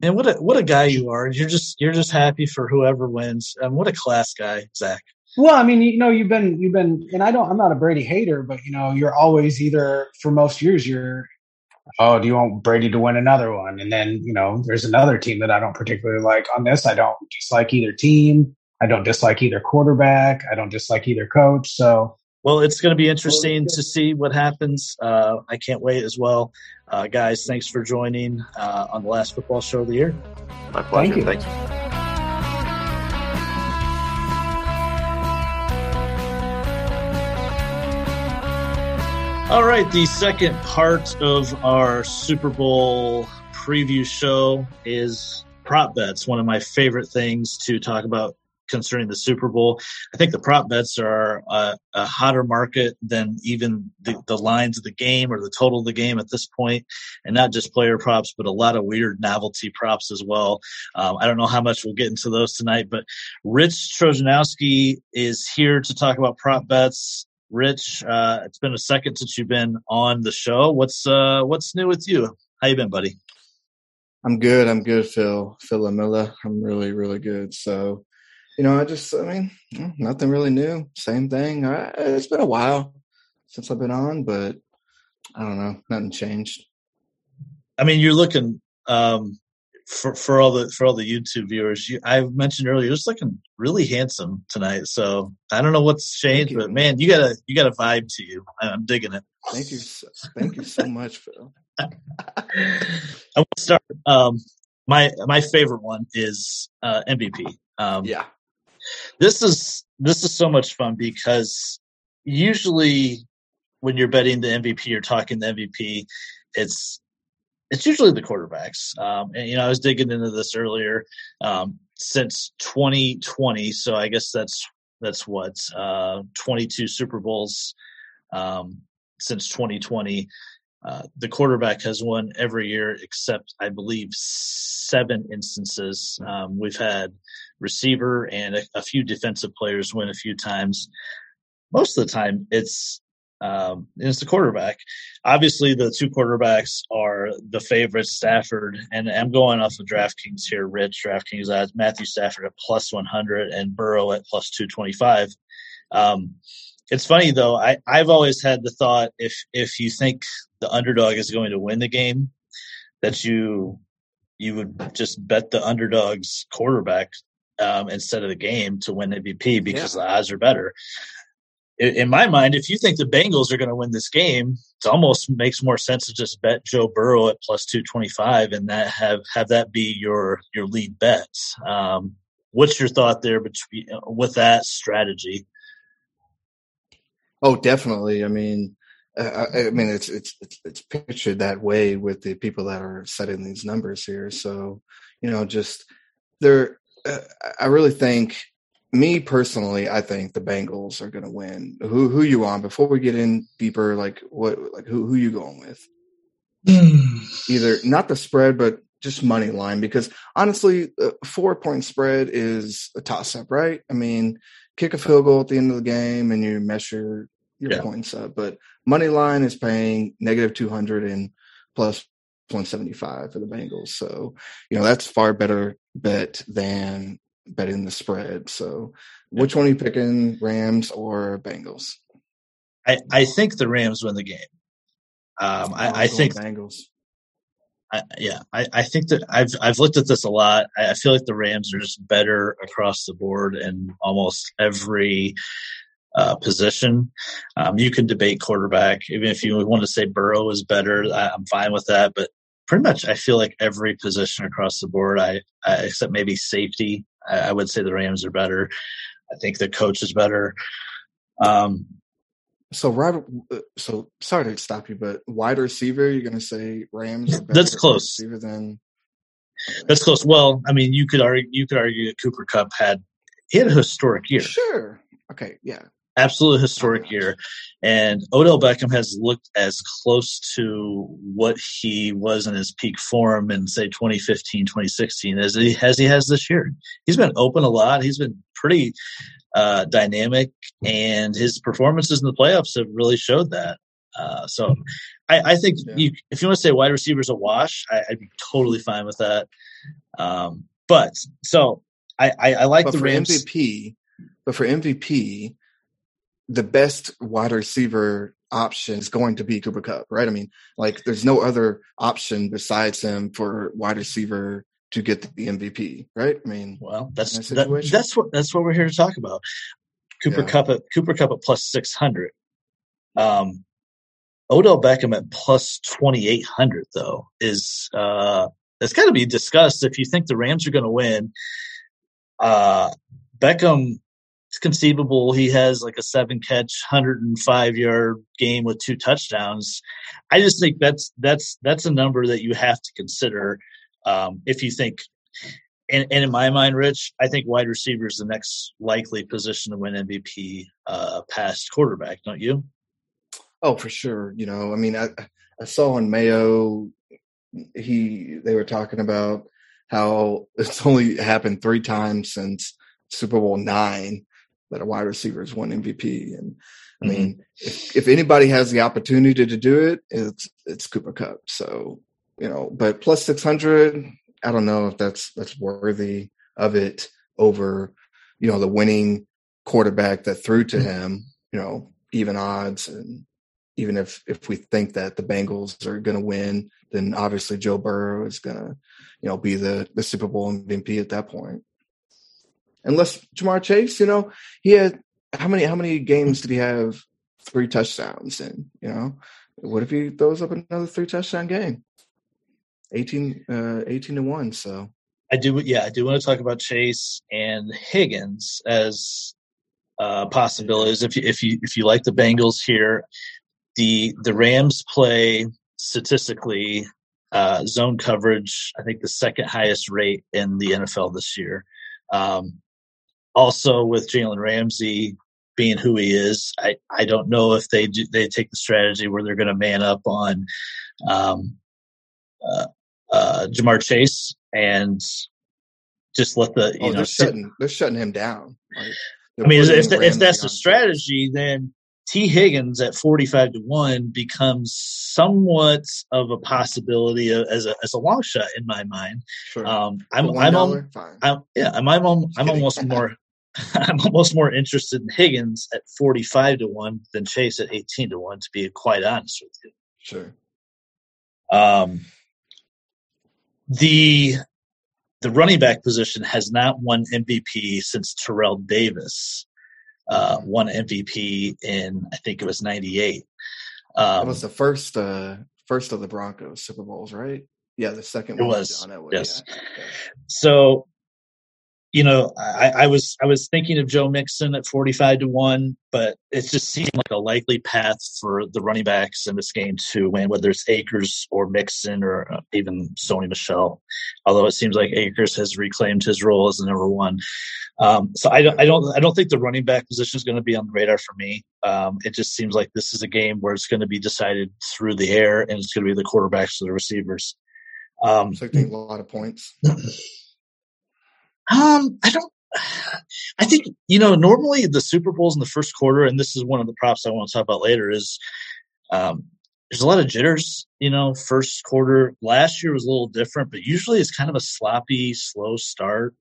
and what a what a guy you are! You're just you're just happy for whoever wins. And what a class guy, Zach. Well, I mean, you know, you've been you've been, and I don't. I'm not a Brady hater, but you know, you're always either for most years you're oh, do you want Brady to win another one? And then, you know, there's another team that I don't particularly like. On this, I don't dislike either team. I don't dislike either quarterback. I don't dislike either coach. So, well, it's going to be interesting to see what happens. Uh, I can't wait as well. Uh, guys, thanks for joining uh, on the last football show of the year. My pleasure. Thank you. Thanks. All right, the second part of our Super Bowl preview show is prop bets, one of my favorite things to talk about concerning the Super Bowl. I think the prop bets are a, a hotter market than even the, the, lines of the game or the total of the game at this point, and not just player props, but a lot of weird novelty props as well. Um, I don't know how much we'll get into those tonight, but Rich Trojanowski is here to talk about prop bets. Rich, uh, it's been a second since you've been on the show. What's uh, what's new with you? How you been, buddy? I'm good. I'm good, Phil. Phil Amilla. I'm really, really good. So, you know, I just, I mean, nothing really new. Same thing. I, it's been a while since I've been on, but I don't know. Nothing changed. I mean, you're looking um, for for all the for all the YouTube viewers, you, I mentioned earlier, you're just looking really handsome tonight. So I don't know what's changed, but man, you got a you got a vibe to you. I'm digging it. Thank you, thank you so much, Phil. I want to start. Um, my my favorite one is uh, MVP. Um, yeah, this is this is so much fun because usually when you're betting the MVP or talking the MVP, it's it's usually the quarterbacks. Um, and you know, I was digging into this earlier. Um, since 2020, so I guess that's that's what uh, 22 Super Bowls um, since 2020. Uh, the quarterback has won every year except, I believe, seven instances. Um, we've had receiver and a, a, few defensive players win a few times. Most of the time, it's um, it's the quarterback. Obviously, the two quarterbacks are the favorites, Stafford, and I'm going off of DraftKings here. Rich DraftKings odds Matthew Stafford at plus 100 and Burrow at plus 225. Um, it's funny though. I I've always had the thought if if you think the underdog is going to win the game, that you you would just bet the underdog's quarterback um, instead of the game to win MVP because yeah. the odds are better in my mind, if you think the Bengals are going to win this game, it almost makes more sense to just bet Joe Burrow at plus two twenty five and that have have that be your your lead bet. Um, what's your thought there between with that strategy? Oh, definitely. I mean, uh, I mean, it's, it's it's it's pictured that way with the people that are setting these numbers here. So, you know, just there. Uh, I really think me personally, I think the Bengals are going to win. Who who you on? Before we get in deeper, like what like who who you going with? Either not the spread, but just money line. Because honestly, four point spread is a toss up, right? I mean, kick a field goal at the end of the game, and you measure your yeah. points up. But money line is paying negative two hundred and plus 175 for the Bengals. So, you know, that's far better bet than betting the spread. So, which one are you picking, Rams or Bengals? I, I think the Rams win the game. Um, I, I think Bengals. I, yeah, I, I think that I've I've looked at this a lot. I, I feel like the Rams are just better across the board in almost every uh, position. Um, you can debate quarterback, even if you want to say Burrow is better. I, am fine with that, but pretty much I feel like every position across the board, I, I except maybe safety, I, I, would say the Rams are better. I think the coach is better. Um, so Robert, uh, so sorry to stop you, but wide receiver, you're going to say Rams? That's close. Receiver than that's close. Well, I mean, you could argue you could argue that Cooper Kupp had he had a historic year. Sure. Okay. Yeah absolute historic year. And Odell Beckham has looked as close to what he was in his peak form in say 2015, 2016 as he as he has this year. He's been open a lot. He's been pretty uh, dynamic, and his performances in the playoffs have really showed that. Uh, so, I, I think yeah. you, if you want to say wide receivers a wash, I, would be totally fine with that. Um, but so I, I, I like but the Rams MVP. But for MVP, the best wide receiver option is going to be Cooper Kupp, right? I mean, like there's no other option besides him for wide receiver to get the MVP, right? I mean, well, that's that, that's what that's what we're here to talk about. Cooper yeah. Kupp at Cooper Kupp at plus six hundred. Um, Odell Beckham at plus twenty eight hundred though is uh, it's got to be discussed if you think the Rams are going to win. Uh, Beckham it's conceivable he has like a seven catch, 105 yard game with two touchdowns. I just think that's that's that's a number that you have to consider um, if you think. And, and, in my mind, Rich, I think wide receiver is the next likely position to win MVP uh, past quarterback. Don't you? Oh, for sure. You know, I mean, I I saw on Mayo he they were talking about how it's only happened three times since Super Bowl nine that a wide receiver has won MVP. And I mm-hmm. mean, mm-hmm. if, if anybody has the opportunity to do it, it's it's Cooper Kupp. So you know, but plus six hundred, I don't know if that's that's worthy of it over you know the winning quarterback that threw to mm-hmm. him. You know, even odds and even if if we think that the Bengals are going to win, then obviously Joe Burrow is going to, you know, be the the Super Bowl MVP at that point. Unless Ja'Marr Chase, you know, he had how many how many games did he have three touchdowns in? You know, what if he throws up another three touchdown game? 18, uh, 18 to one. So I do, yeah, I do want to talk about Chase and Higgins as uh, possibilities. If you if you if you like the Bengals here, the the Rams play statistically uh, zone coverage. I think the second highest rate in the NFL this year. Um, also, with Jalen Ramsey being who he is, I, I don't know if they do, they take the strategy where they're going to man up on um, uh, uh, Ja'Marr Chase and just let the you oh, know they're shutting they're shutting him down. Right? I mean, if, if that's the strategy, then Tee Higgins at 45 to 1 becomes somewhat of a possibility as a, as a long shot in my mind. Sure. Um, I'm, I'm, on, I'm, yeah, I'm, I'm, I'm, I'm almost more, I'm almost more interested in Higgins at 45 to 1 than Chase at 18 to 1, to be quite honest with you. Sure. Um, the, the running back position has not won MVP since Terrell Davis uh, won MVP in I think it was '98. Um, it was the first uh, first of the Broncos Super Bowls, right? Yeah, the second it was. yes. Yeah. So you know, I, I, was I was thinking of Joe Mixon at forty five to one, but it just seemed like a likely path for the running backs in this game to win, whether it's Akers or Mixon or uh, even Sony Michel. Although it seems like Akers has reclaimed his role as the number one. Um, so I don't I don't I don't think the running back position is going to be on the radar for me. Um, it just seems like this is a game where it's going to be decided through the air, and it's going to be the quarterbacks or the receivers. Um, so I think a lot of points. Um, I don't. I think you know normally the Super Bowls in the first quarter, and this is one of the props I want to talk about later. Is um, there's a lot of jitters. You know, first quarter last year was a little different, but usually it's kind of a sloppy, slow start.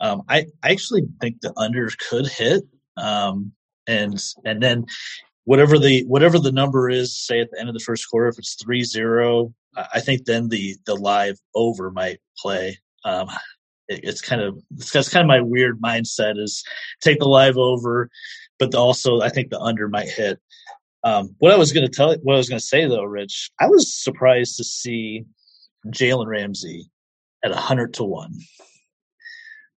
Um, I I actually think the under could hit, um, and and then whatever the whatever the number is, say at the end of the first quarter, if it's three zero, I think then the the live over might play. Um, it's kind of that's kind of my weird mindset is take the live over, but also I think the under might hit. Um, what I was going to tell, what I was going to say though, Rich, I was surprised to see Jalen Ramsey at hundred to one.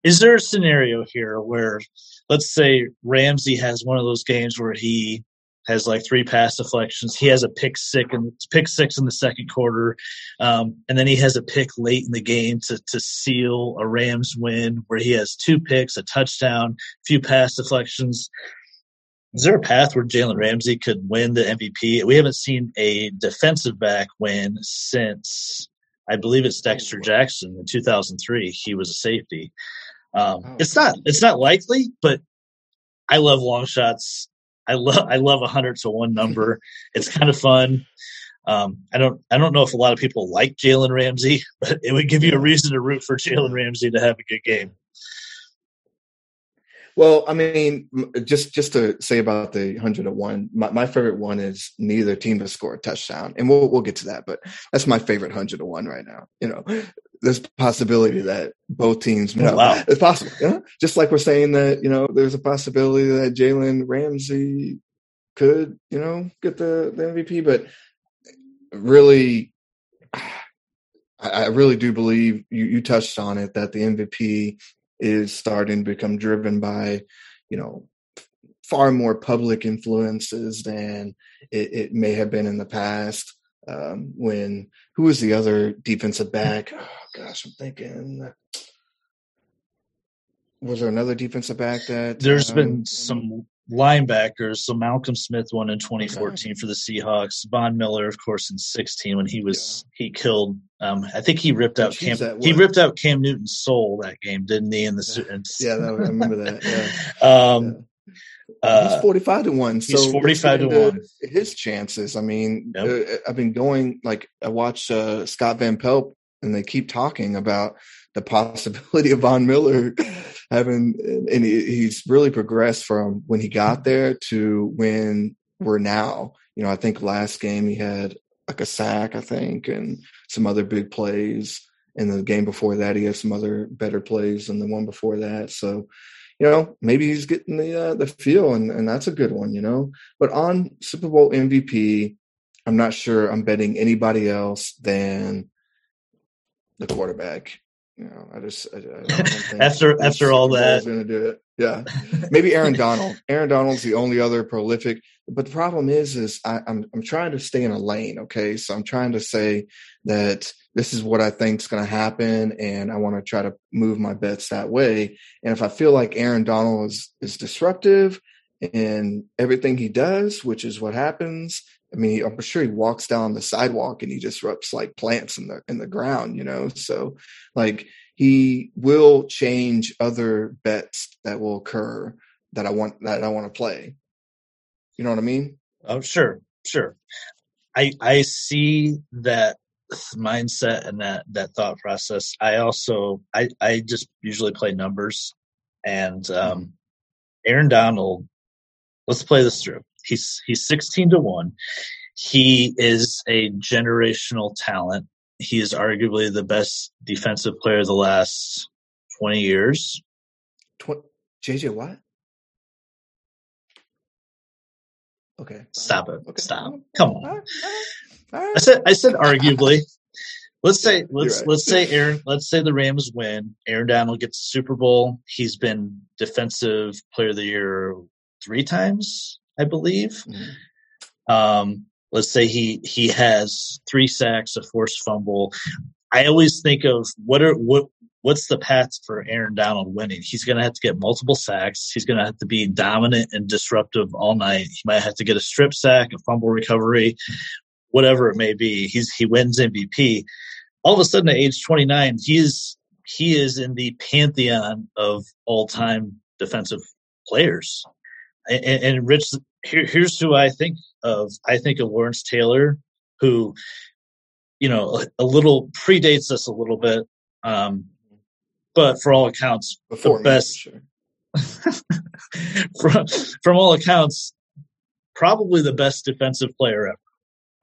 Is there a scenario here where, let's say Ramsey has one of those games where he has like three pass deflections. He has a pick six and pick six in the second quarter, um, and then he has a pick late in the game to to seal a Rams win, where he has two picks, a touchdown, a few pass deflections. Is there a path where Jalen Ramsey could win the MVP? We haven't seen a defensive back win since I believe it's Dexter Jackson in 2003. He was a safety. Um, oh. It's not it's not likely, but I love long shots I love I love a hundred to one number. it's kind of fun. Um, I don't I don't know if a lot of people like Jalen Ramsey, but it would give you a reason to root for Jalen Ramsey to have a good game. Well, I mean, just just to say about the hundred to one, my, my favorite one is neither team to score a touchdown, and we'll we'll get to that. But that's my favorite hundred to one right now. You know, there's possibility that both teams. You know, wow. It's possible. Yeah? Just like we're saying that you know, there's a possibility that Jalen Ramsey could you know get the the MVP, but really. I really do believe you, you touched on it that the MVP is starting to become driven by, you know, far more public influences than it, it may have been in the past. Um, when who was the other defensive back? Oh gosh, I'm thinking. Was there another defensive back that? There's um, been some linebackers. So Malcolm Smith won in 2014 okay. for the Seahawks. Von Miller, of course, in 16 when he was yeah. he killed. Um, I think he ripped out Cam. He ripped out Cam Newton's soul that game, didn't he? In the yeah, yeah that, I remember that. Yeah. um, uh, he's 45 to 1 so he's 45 to 1 his chances. I mean yep. uh, i've been going like i watched uh, scott van pelt and they keep talking about the possibility of von miller having and he's really progressed from when he got there to when we're now. You know i think last game he had like a sack i think and some other big plays and the game before that he had some other better plays than the one before that. So you know, maybe he's getting the uh, the feel, and, and that's a good one, you know. But on Super Bowl MVP, I'm not sure I'm betting anybody else than the quarterback. You know, I just I, I after after all that, going to do it. Yeah, maybe Aaron Donald. Aaron Donald's the only other prolific. But the problem is, is I, I'm I'm trying to stay in a lane. Okay, so I'm trying to say that this is what I think is going to happen, and I want to try to move my bets that way. And if I feel like Aaron Donald is is disruptive in everything he does, which is what happens. I mean, I'm sure he walks down the sidewalk and he disrupts like plants in the in the ground, you know. So, like he will change other bets that will occur that I want that I want to play. You know what I mean? Oh, sure, sure. I I see that mindset and that that thought process. I also I I just usually play numbers, and um, mm-hmm. Aaron Donald. Let's play this through. He's he's sixteen to one. He is a generational talent he is arguably the best defensive player of the last 20 years. Tw- JJ Watt? Okay. Stop it. Okay. Stop. Come on. All right. All right. I said I said arguably. Let's say let's right. let's say Aaron let's say the Rams win. Aaron Donald gets the Super Bowl. He's been defensive player of the year three times, I believe. Mm-hmm. Um, let's say he he has three sacks, a forced fumble. I always think of what are what what's the path for Aaron Donald winning? He's going to have to get multiple sacks. He's going to have to be dominant and disruptive all night. He might have to get a strip sack, a fumble recovery, whatever it may be. He's he wins MVP. All of a sudden, at age 29, he is he is in the pantheon of all time defensive players. And, and Rich, here, here's who I think of I think of Lawrence Taylor, who, you know, a, a little predates us a little bit, um, but for all accounts, Before the best. Sure. from from all accounts, probably the best defensive player ever.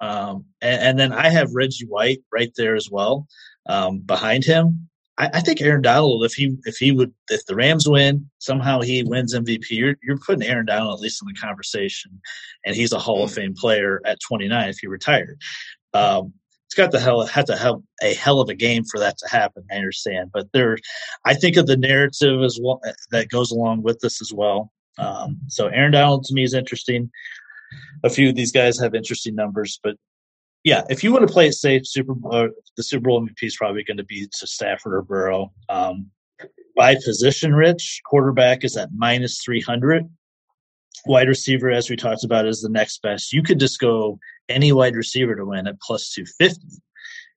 Um, and, and, then I have Reggie White right there as well um, behind him. I, I, think Aaron Donald, if he if he would if the Rams win somehow he wins MVP, you're you're putting Aaron Donald at least in the conversation, and he's a Hall of mm. Fame player at 29 if he retired. Um, it's got to hell had to have a hell of a game for that to happen. I understand, but there, I think of the narrative as well that goes along with this as well. Um, so Aaron Donald to me is interesting. A few of these guys have interesting numbers, but yeah, if you want to play it safe, Super uh, the Super Bowl MVP is probably going to be to Stafford or Burrow. Um, by position, Rich quarterback is at minus three hundred. Wide receiver, as we talked about, is the next best. You could just go any wide receiver to win at plus two fifty,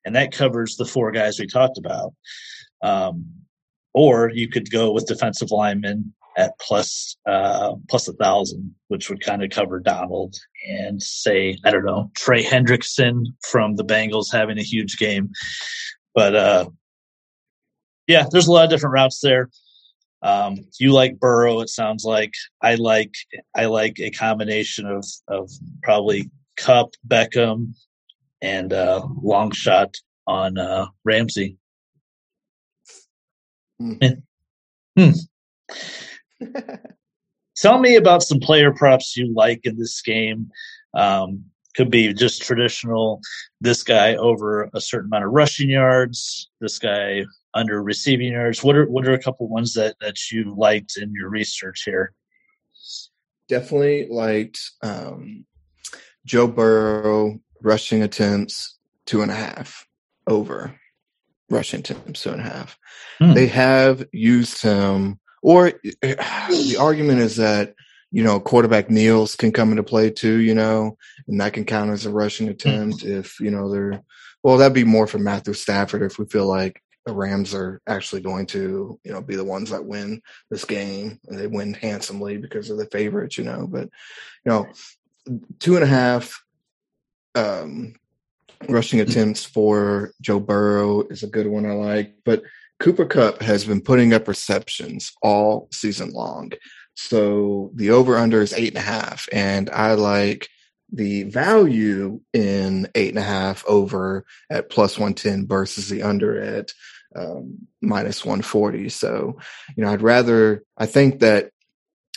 and that covers the four guys we talked about. Um, or you could go with defensive linemen at plus uh, plus a thousand, which would kind of cover Donald and say I don't know Trey Hendrickson from the Bengals having a huge game, but uh, yeah, there's a lot of different routes there. Um, you like Burrow, it sounds like. I like I like a combination of of probably Kupp, Beckham, and uh, long shot on uh, Ramsey. Mm. Hmm. Tell me about some player props you like in this game. Um, could be just traditional. This guy over a certain amount of rushing yards. This guy under receiving yards. What are what are a couple ones that that you liked in your research here? definitely liked um, Joe Burrow rushing attempts two and a half over rushing attempts two and a half. Hmm. They have used him, or the argument is that you know quarterback kneels can come into play too, you know, and that can count as a rushing hmm. attempt if you know they're. Well, that'd be more for Matthew Stafford if we feel like the Rams are actually going to, you know, be the ones that win this game and they win handsomely because of the favorites, you know. But, you know, two and a half um, rushing attempts for Joe Burrow is a good one I like. But Cooper Kupp has been putting up receptions all season long. So the over under is eight and a half. And I like the value in eight and a half over at plus 110 versus the under at um, minus 140. So, you know, I'd rather, I think that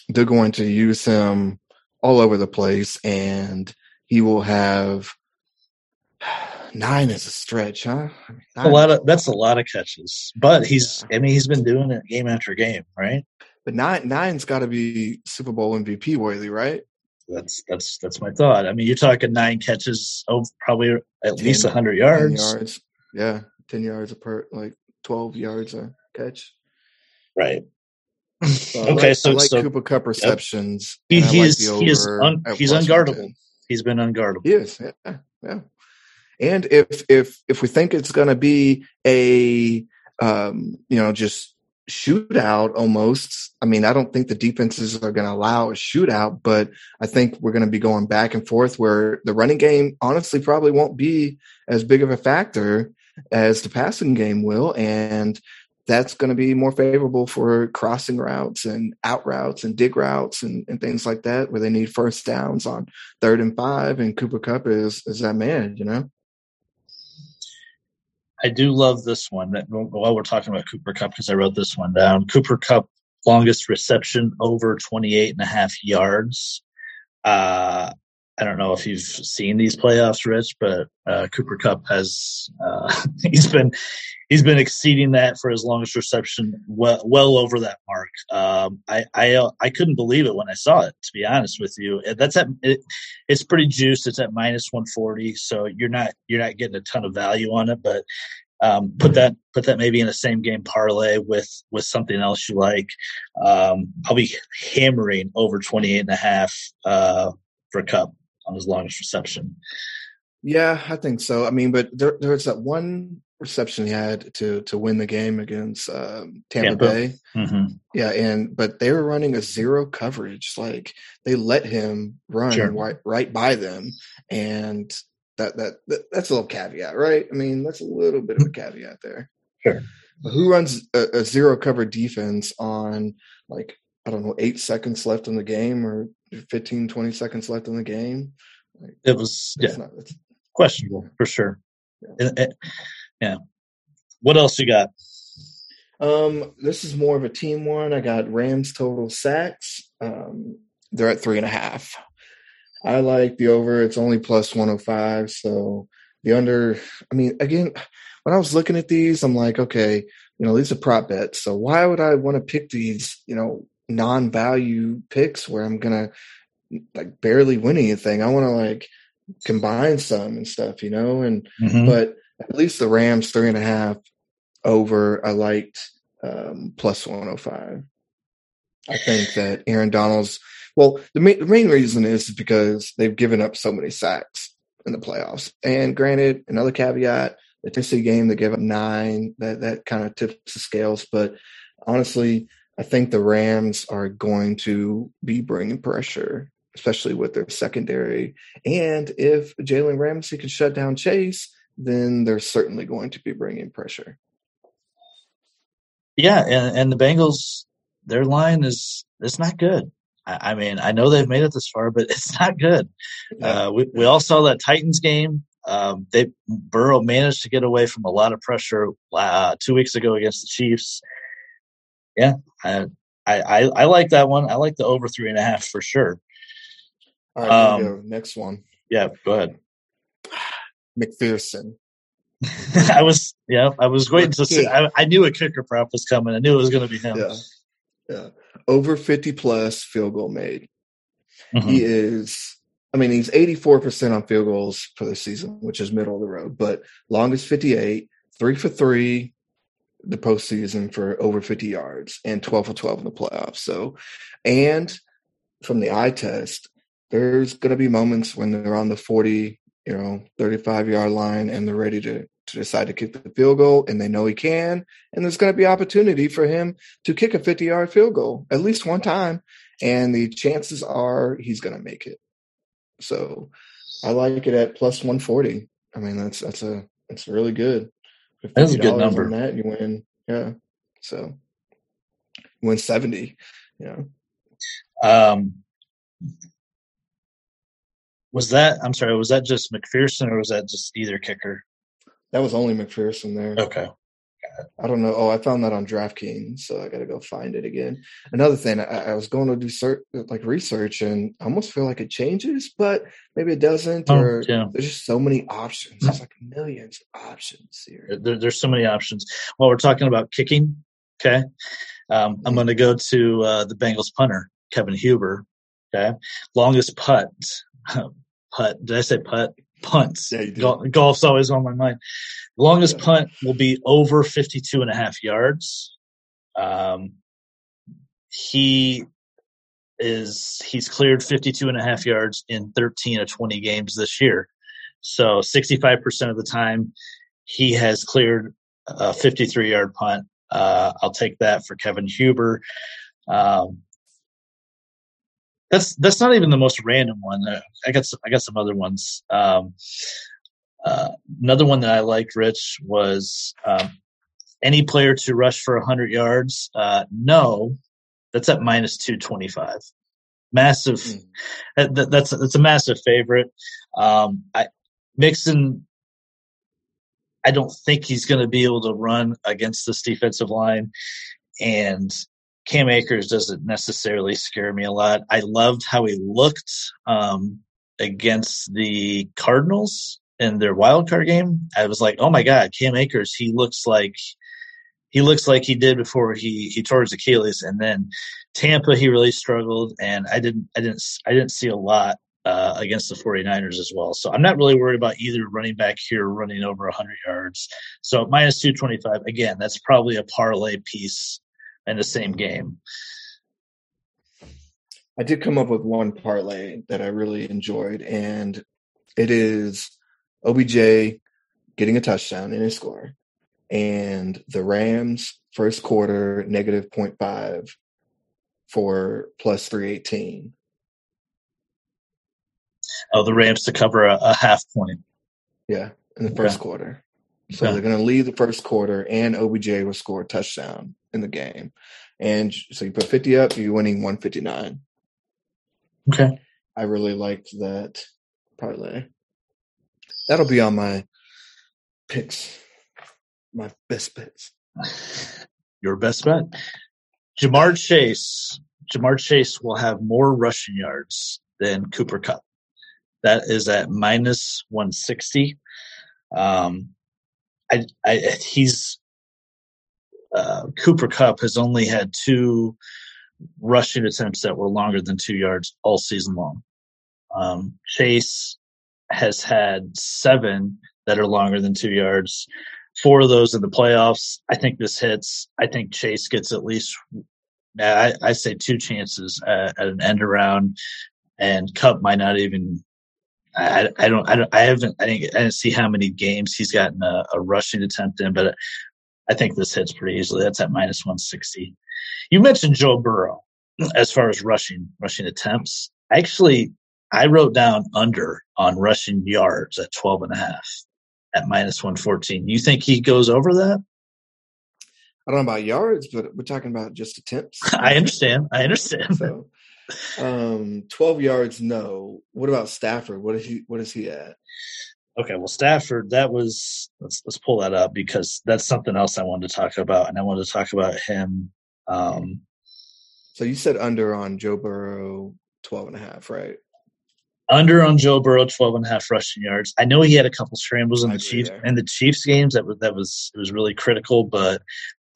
they're going to use him all over the place and he will have nine is a stretch, huh? I mean, a lot of that's a lot of catches, but he's yeah. I mean he's been doing it game after game, right? But nine nine's got to be Super Bowl MVP worthy, right? That's that's that's my thought. I mean, you're talking nine catches, oh, probably at 10, least hundred yards. yards, yeah, ten yards apart, like 12 yards a catch. Right. So okay, like, so I like so, Cooper Kupp receptions. Yep. He, he's like he is un, he's unguardable. He's been unguardable. He is, yeah, yeah. And if if if we think it's going to be a um, you know just shootout almost. I mean, I don't think the defenses are going to allow a shootout, but I think we're going to be going back and forth where the running game honestly probably won't be as big of a factor as the passing game will. And that's going to be more favorable for crossing routes and out routes and dig routes and, and things like that, where they need first downs on third and five. And Cooper Kupp is is that man, you know. I do love this one. That while we're talking about Cooper Kupp, because I wrote this one down. Cooper Kupp longest reception over 28 and a half yards. Uh, I don't know if you've seen these playoffs, Rich, but uh, Cooper Kupp has uh, he's been he's been exceeding that for his longest reception, well well over that mark. Um, I I I couldn't believe it when I saw it. To be honest with you, that's at it, it's pretty juiced. It's at minus one forty, so you're not you're not getting a ton of value on it, but. Um, put that put that maybe in a same game parlay with with something else you like. Um, I'll be hammering over 28 and a half uh, for Kupp on his longest reception. Yeah, I think so. I mean, but there, there was that one reception he had to to win the game against um, Tampa, Tampa, Bay. Mm-hmm. Yeah, and but they were running a zero coverage. Like they let him run sure. right right by them, and that, that that that's a little caveat, right? I mean, that's a little bit of a caveat there. Sure. But who runs a, a zero cover defense on like I don't know eight seconds left in the game or 15, 20 seconds left in the game. Like, it was yeah, not, questionable for sure. Yeah. It, it, yeah. What else you got? Um, this is more of a team one. I got Rams total sacks. Um, they're at three and a half. I like the over. It's only plus 105. So the under, I mean, again, when I was looking at these, I'm like, okay, you know, these are prop bets. So why would I want to pick these, you know, non-value picks where I'm gonna like barely win anything. I want to like combine some and stuff, you know. And mm-hmm. but at least the Rams three and a half over. I liked um, plus one hundred oh five. I think that Aaron Donald's well, the main, the main reason is because they've given up so many sacks in the playoffs. And granted, another caveat: the Tennessee game they gave up nine. That that kind of tips the scales. But honestly, I think the Rams are going to be bringing pressure, especially with their secondary. And if Jalen Ramsey can shut down Chase, then they're certainly going to be bringing pressure. Yeah, and, and the Bengals, their line is it's not good. I, I, mean, I know they've made it this far, but it's not good. Uh, we we all saw that Titans game. Um, they Burrow managed to get away from a lot of pressure uh, two weeks ago against the Chiefs yeah, I, I I like that one. I like the over three and a half for sure. All right, um, next one. Yeah, go ahead. McPherson. I was yeah, I was waiting to see. I, I, knew a kicker prop was coming. I knew it was going to be him. Yeah, yeah. Over fifty plus field goal made. Mm-hmm. He is, I mean, he's 84% on field goals for the season, which is middle of the road, but longest 58, three for three the postseason for over 50 yards and 12 for 12 in the playoffs. So, and from the eye test, there's going to be moments when they're on the 40, you know, 35 yard line and they're ready to to decide to kick the field goal and they know he can. And there's going to be opportunity for him to kick a 50 yard field goal at least one time. And the chances are he's going to make it. So I like it at plus 140. I mean, that's, that's a, that's really good. That's a good number. On that you win. Yeah. So you win 70, Yeah. Um, was that, I'm sorry, was that just McPherson or was that just either kicker? That was only McPherson there. Okay. I don't know. Oh, I found that on DraftKings, so I got to go find it again. Another thing, I, I was going to do cert, like research, and I almost feel like it changes, but maybe it doesn't. Oh, or yeah. there's just so many options. There's like millions of options here. There, there's so many options. While we're talking about kicking, okay, um, I'm going to go to uh, the Bengals punter Kevin Huber. Okay, longest putt. putt. Did I say putt? Punts. Yeah, golf's always on my mind. Longest yeah. punt will be over 52 and a half yards. Um, he is he's cleared 52 and a half yards in 13 of 20 games this year. So 65% of the time he has cleared a 53 yard punt. Uh, I'll take that for Kevin Huber. Um, that's that's not even the most random one. Uh, I got some, I got some other ones. Um, uh, another one that I liked, Rich, was um, any player to rush for 100 yards. Uh, no, that's at minus 225. Massive. Mm. That, that's that's a massive favorite. Um, I Mixon. I don't think he's going to be able to run against this defensive line, and Cam Akers doesn't necessarily scare me a lot. I loved how he looked um, against the Cardinals in their wild card game. I was like, oh my god, Cam Akers, he looks like he looks like he did before he he tore his Achilles. And then Tampa, he really struggled, and I didn't I didn't I didn't see a lot uh, against the 49ers as well. So I'm not really worried about either running back here running over 100 yards. So minus 225 again, that's probably a parlay piece in the same game. I did come up with one parlay that I really enjoyed, and it is OBJ getting a touchdown in a score, and the Rams first quarter negative 0.5 for plus 318. Oh, the Rams to cover a, a half point. Yeah, in the first quarter. So they're going to leave the first quarter, and OBJ will score a touchdown in the game. And so you put 50 up, you're winning 159. Okay. I really liked that parlay. That'll be on my picks, my best bets. Your best bet. Ja'Marr Chase. Ja'Marr Chase will have more rushing yards than Cooper Kupp. That is at minus 160. Um, I, I, he's uh, Cooper Kupp has only had two rushing attempts that were longer than two yards all season long. Um, Chase has had seven that are longer than two yards. Four of those in the playoffs. I think this hits. I think Chase gets at least, I, I say two chances at, at an end around, and Kupp might not even I, I, don't, I don't, I haven't, I didn't, I didn't see how many games he's gotten a, a, rushing attempt in, but I think this hits pretty easily. That's at minus 160. You mentioned Joe Burrow as far as rushing, rushing attempts. Actually, I wrote down under on rushing yards at 12 and a half at minus 114. You think he goes over that? I don't know about yards, but we're talking about just attempts. I understand. I understand. So, um, 12 yards, no. What about Stafford? What is he? What is he at? Okay, well, Stafford, that was let's let's pull that up because that's something else I wanted to talk about, and I wanted to talk about him. Um, so you said under on Joe Burrow 12 and a half, right? Under on Joe Burrow 12 and a half rushing yards. I know he had a couple scrambles in the Chiefs in the Chiefs games that was that was it was really critical, but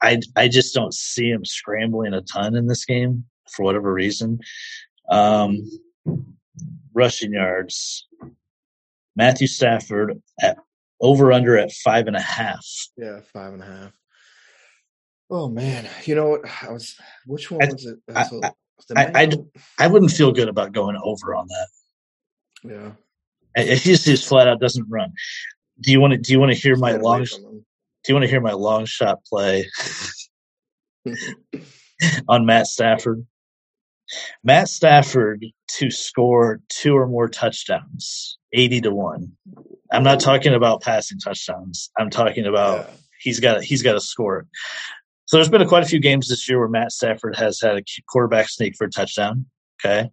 I I just don't see him scrambling a ton in this game for whatever reason. Um, rushing yards. Matthew Stafford at over under at five and a half. Yeah, five and a half. Oh man, you know what? I was. Which one I- was it? I- I- I- I I wouldn't feel good about going over on that. yeah. If he just, just flat out doesn't run. Do you want to? Do you want to hear my long? Do you want to hear my long shot play on Matt Stafford? Matt Stafford to score two or more touchdowns, eighty to one. I'm not talking about passing touchdowns. I'm talking about Yeah. he's got he's got to score it. So there's been quite a few games this year where Matt Stafford has had a quarterback sneak for a touchdown. Okay,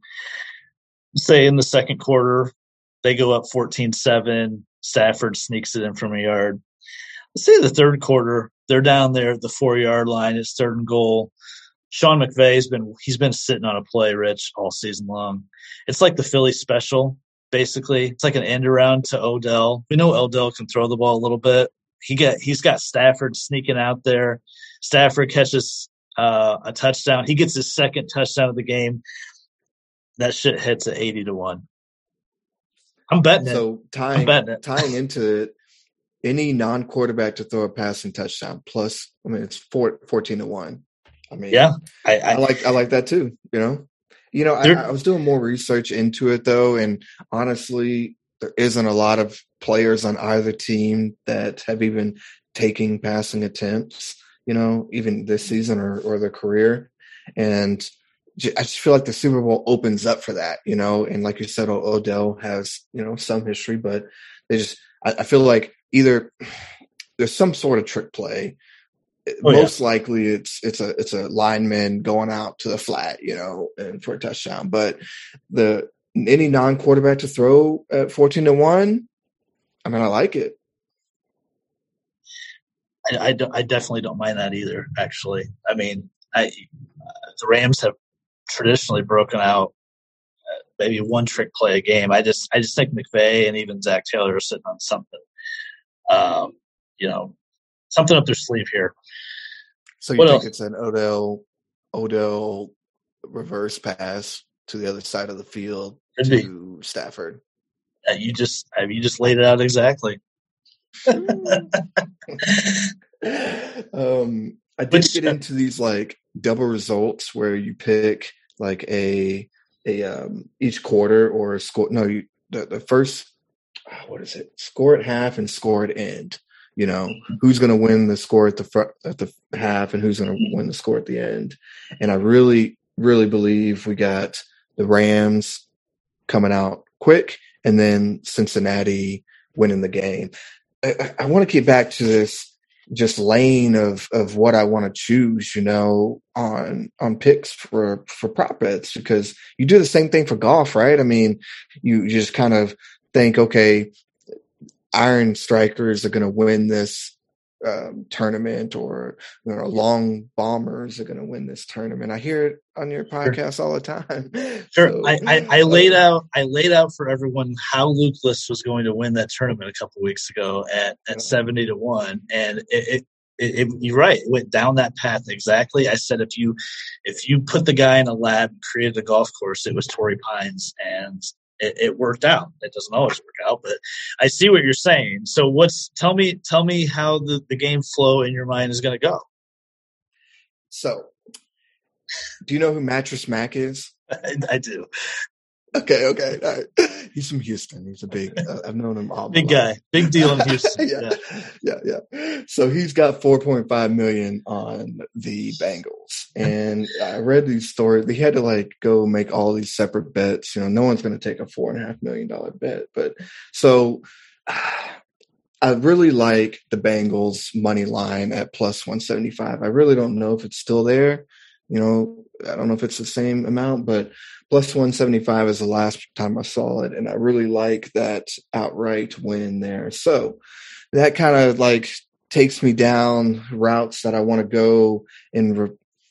say in the second quarter they go up 14-7. Stafford sneaks it in from a yard. Let's say the third quarter they're down there at the four yard line. It's third and goal. Sean McVay's been he's been sitting on a play, Rich, all season long. It's like the Philly special, basically. It's like an end around to Odell. We know Odell can throw the ball a little bit. He got he's got Stafford sneaking out there. Stafford catches uh, a touchdown. He gets his second touchdown of the game. That shit hits at eighty to one. I'm betting it. So tying betting it. tying into it, any non-quarterback to throw a passing touchdown plus, I mean, it's four, 14 to one. I mean, Yeah, I, I I, like I like that too. You know, you know, I, I was doing more research into it though, and honestly, there isn't a lot of players on either team that have even taking passing attempts. You know, even this season or or their career, and I just feel like the Super Bowl opens up for that. You know, and like you said, O- Odell has you know some history, but they just I, I feel like either there's some sort of trick play Oh, yeah. most likely it's it's a it's a lineman going out to the flat, you know, and for a touchdown. But the any non quarterback to throw at fourteen to one, I mean, I like it. I, I, I definitely don't mind that either. Actually, I mean, I uh, the Rams have traditionally broken out uh, maybe one trick play a game. I just I just think McVay and even Zac Taylor are sitting on something, um, you know, something up their sleeve here. So you What think else? it's an Odell Odell reverse pass to the other side of the field Could be. to Stafford? Uh, you just uh, you just laid it out exactly. um, I did Which- get into these like double results where you pick like a a um each quarter or a score. No, you the, the first ah, what is it? Score at half and score at end. You know who's going to win the score at the front at the half and who's going to win the score at the end. And I really, really believe we got the Rams coming out quick, and then Cincinnati winning the game. I, I- want to get back to this just lane of of what I want to choose, you know, on on picks for for prop bets because you do the same thing for golf, right? I mean, you just kind of think, okay, iron strikers are going to win this um, tournament, or you know, long bombers are going to win this tournament. I hear it on your podcast all the time. Sure, So, I, I, I laid out I laid out for everyone how Luke List was going to win that tournament a couple weeks ago at, Yeah. at seventy to one, and it, it, it, it you're right. It went down that path exactly. I said if you if you put the guy in a lab and created a golf course, it was Torrey Pines, and it, it worked out. It doesn't always work out, but I see what you're saying. So what's tell me tell me how the, the game flow in your mind is going to go. So, do you know who Mattress Mac is? I, I do. Okay, okay. All right. He's from Houston. He's a big. Uh, I've known him all. Big guy, big deal in Houston. yeah, yeah, yeah. So he's got 4.5 million on the Bengals, and I read these stories. He had to like go make all these separate bets. You know, no one's going to take a four and a half million dollar bet, but so. I really like the Bengals money line at plus 175. I really don't know if it's still there. You know, I don't know if it's the same amount, but plus 175 is the last time I saw it. And I really like that outright win there. So that kind of like takes me down routes that I want to go in re-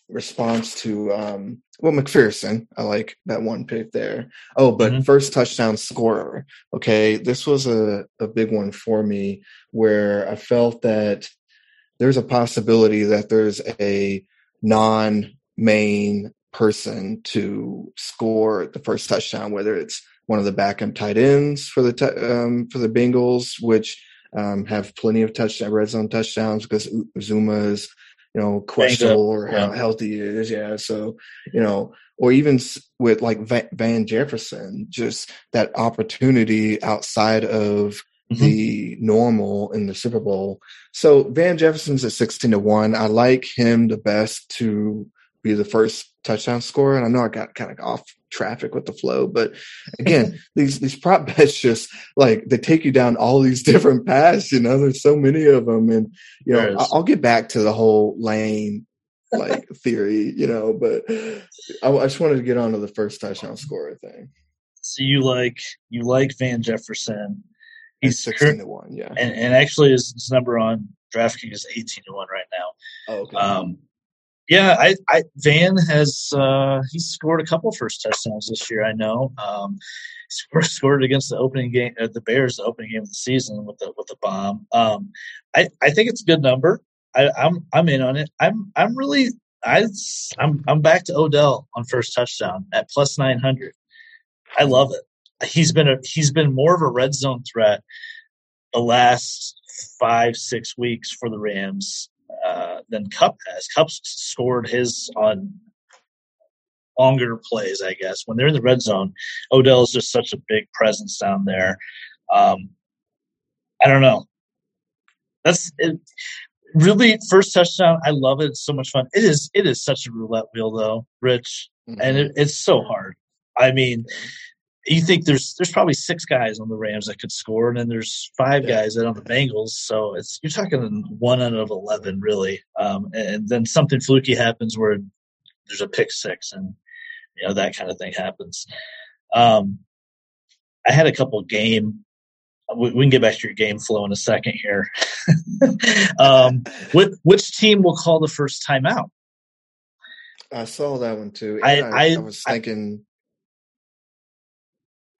response to, um, well, McPherson. I like that one pick there. Oh, but Mhm. first touchdown scorer. Okay. This was a, a big one for me where I felt that there's a possibility that there's a non main person to score the first touchdown, whether it's one of the back end tight ends for the t- um, for the Bengals, which um, have plenty of touchdown red zone touchdowns because Uzomah is you know questionable or yeah. how healthy he is. Yeah, so you know, or even with like Van Jefferson, just that opportunity outside of Mm-hmm. the normal in the Super Bowl. So Van Jefferson's at 16 to 1. I like him the best to be the first touchdown scorer. And I know I got kind of off traffic with the flow, but again, these these prop bets just like they take you down all these different paths. You know, there's so many of them, and you know, I'll get back to the whole lane like theory, you know, but I, I just wanted to get on to the first touchdown scorer thing. So you like you like Van Jefferson He's sixteen to one, yeah. And, and actually, his, his, number on DraftKings is eighteen to one right now. Oh, okay. Um, yeah, I, I Van has uh, he's scored a couple first touchdowns this year. I know. Um, scored, scored against the opening game, uh, the Bears, the opening game of the season with the with the bomb. Um, I I think it's a good number. I, I'm I'm in on it. I'm I'm really I I'm I'm back to Odell on first touchdown at plus nine hundred. I love it he's been a he's been more of a red zone threat the last five six weeks for the Rams than Kupp has. Kupp's scored his on longer plays, I guess. When they're in the red zone, Odell is just such a big presence down there. Um, I don't know. That's it, really first touchdown. I love it. It's so much fun. It is. It is such a roulette wheel, though, Rich, mm-hmm. and it, it's so hard. I mean, you think there's there's probably six guys on the Rams that could score, and then there's five guys that on the Bengals. So it's you're talking one out of eleven, really. Um, and then something fluky happens where there's a pick six, and you know that kind of thing happens. Um, I had a couple game. We, we, can get back to your game flow in a second here. um, which, which team will call the first timeout? I saw that one too. I, I, I, was thinking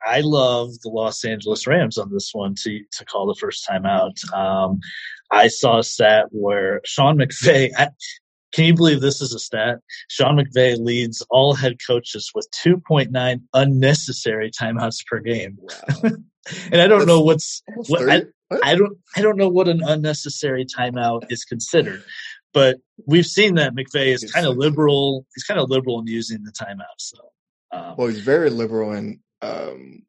I love the Los Angeles Rams on this one to to call the first time out. Um, I saw a stat where Sean McVay. I, can you believe this is a stat? Sean McVay leads all head coaches with 2.9 unnecessary timeouts per game. Wow. and I don't That's know what's what, I, I don't I don't know what an unnecessary timeout is considered. But we've seen that McVay is kind of liberal. He's kind of liberal in using the timeout. So, um, well, he's very liberal in um,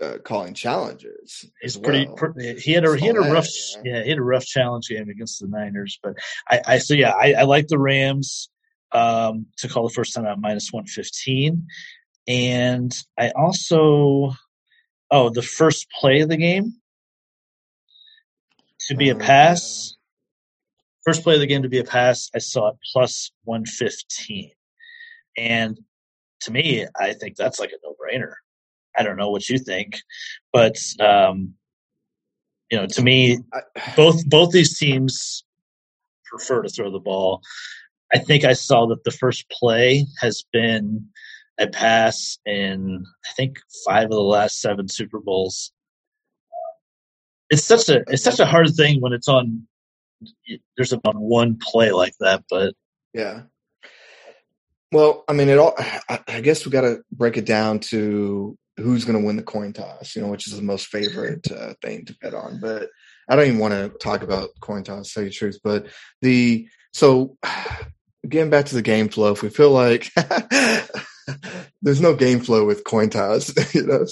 uh, calling challenges. He's pretty, well. pretty. He had a he had a rough yeah. yeah. he had a rough challenge game against the Niners, but I, I so yeah I, I like the Rams um, to call the first time out minus one fifteen, and I also oh the first play of the game to be a oh, pass. First play of the game to be a pass, I saw it plus 115. And to me, I think that's like a no brainer. I don't know what you think, but um, you know, to me, both both these teams prefer to throw the ball. I think I saw that the first play has been a pass in I think five of the last seven Super Bowls. It's such a it's such a hard thing when it's on. There's about one play like that, but yeah, well, I mean, it all. I, guess we got to break it down to who's going to win the coin toss. You know, which is the most favorite uh, thing to bet on. But I don't even want to talk about coin toss. To tell you the truth, but the so getting back to the game flow. If we feel like there's no game flow with coin toss, you know,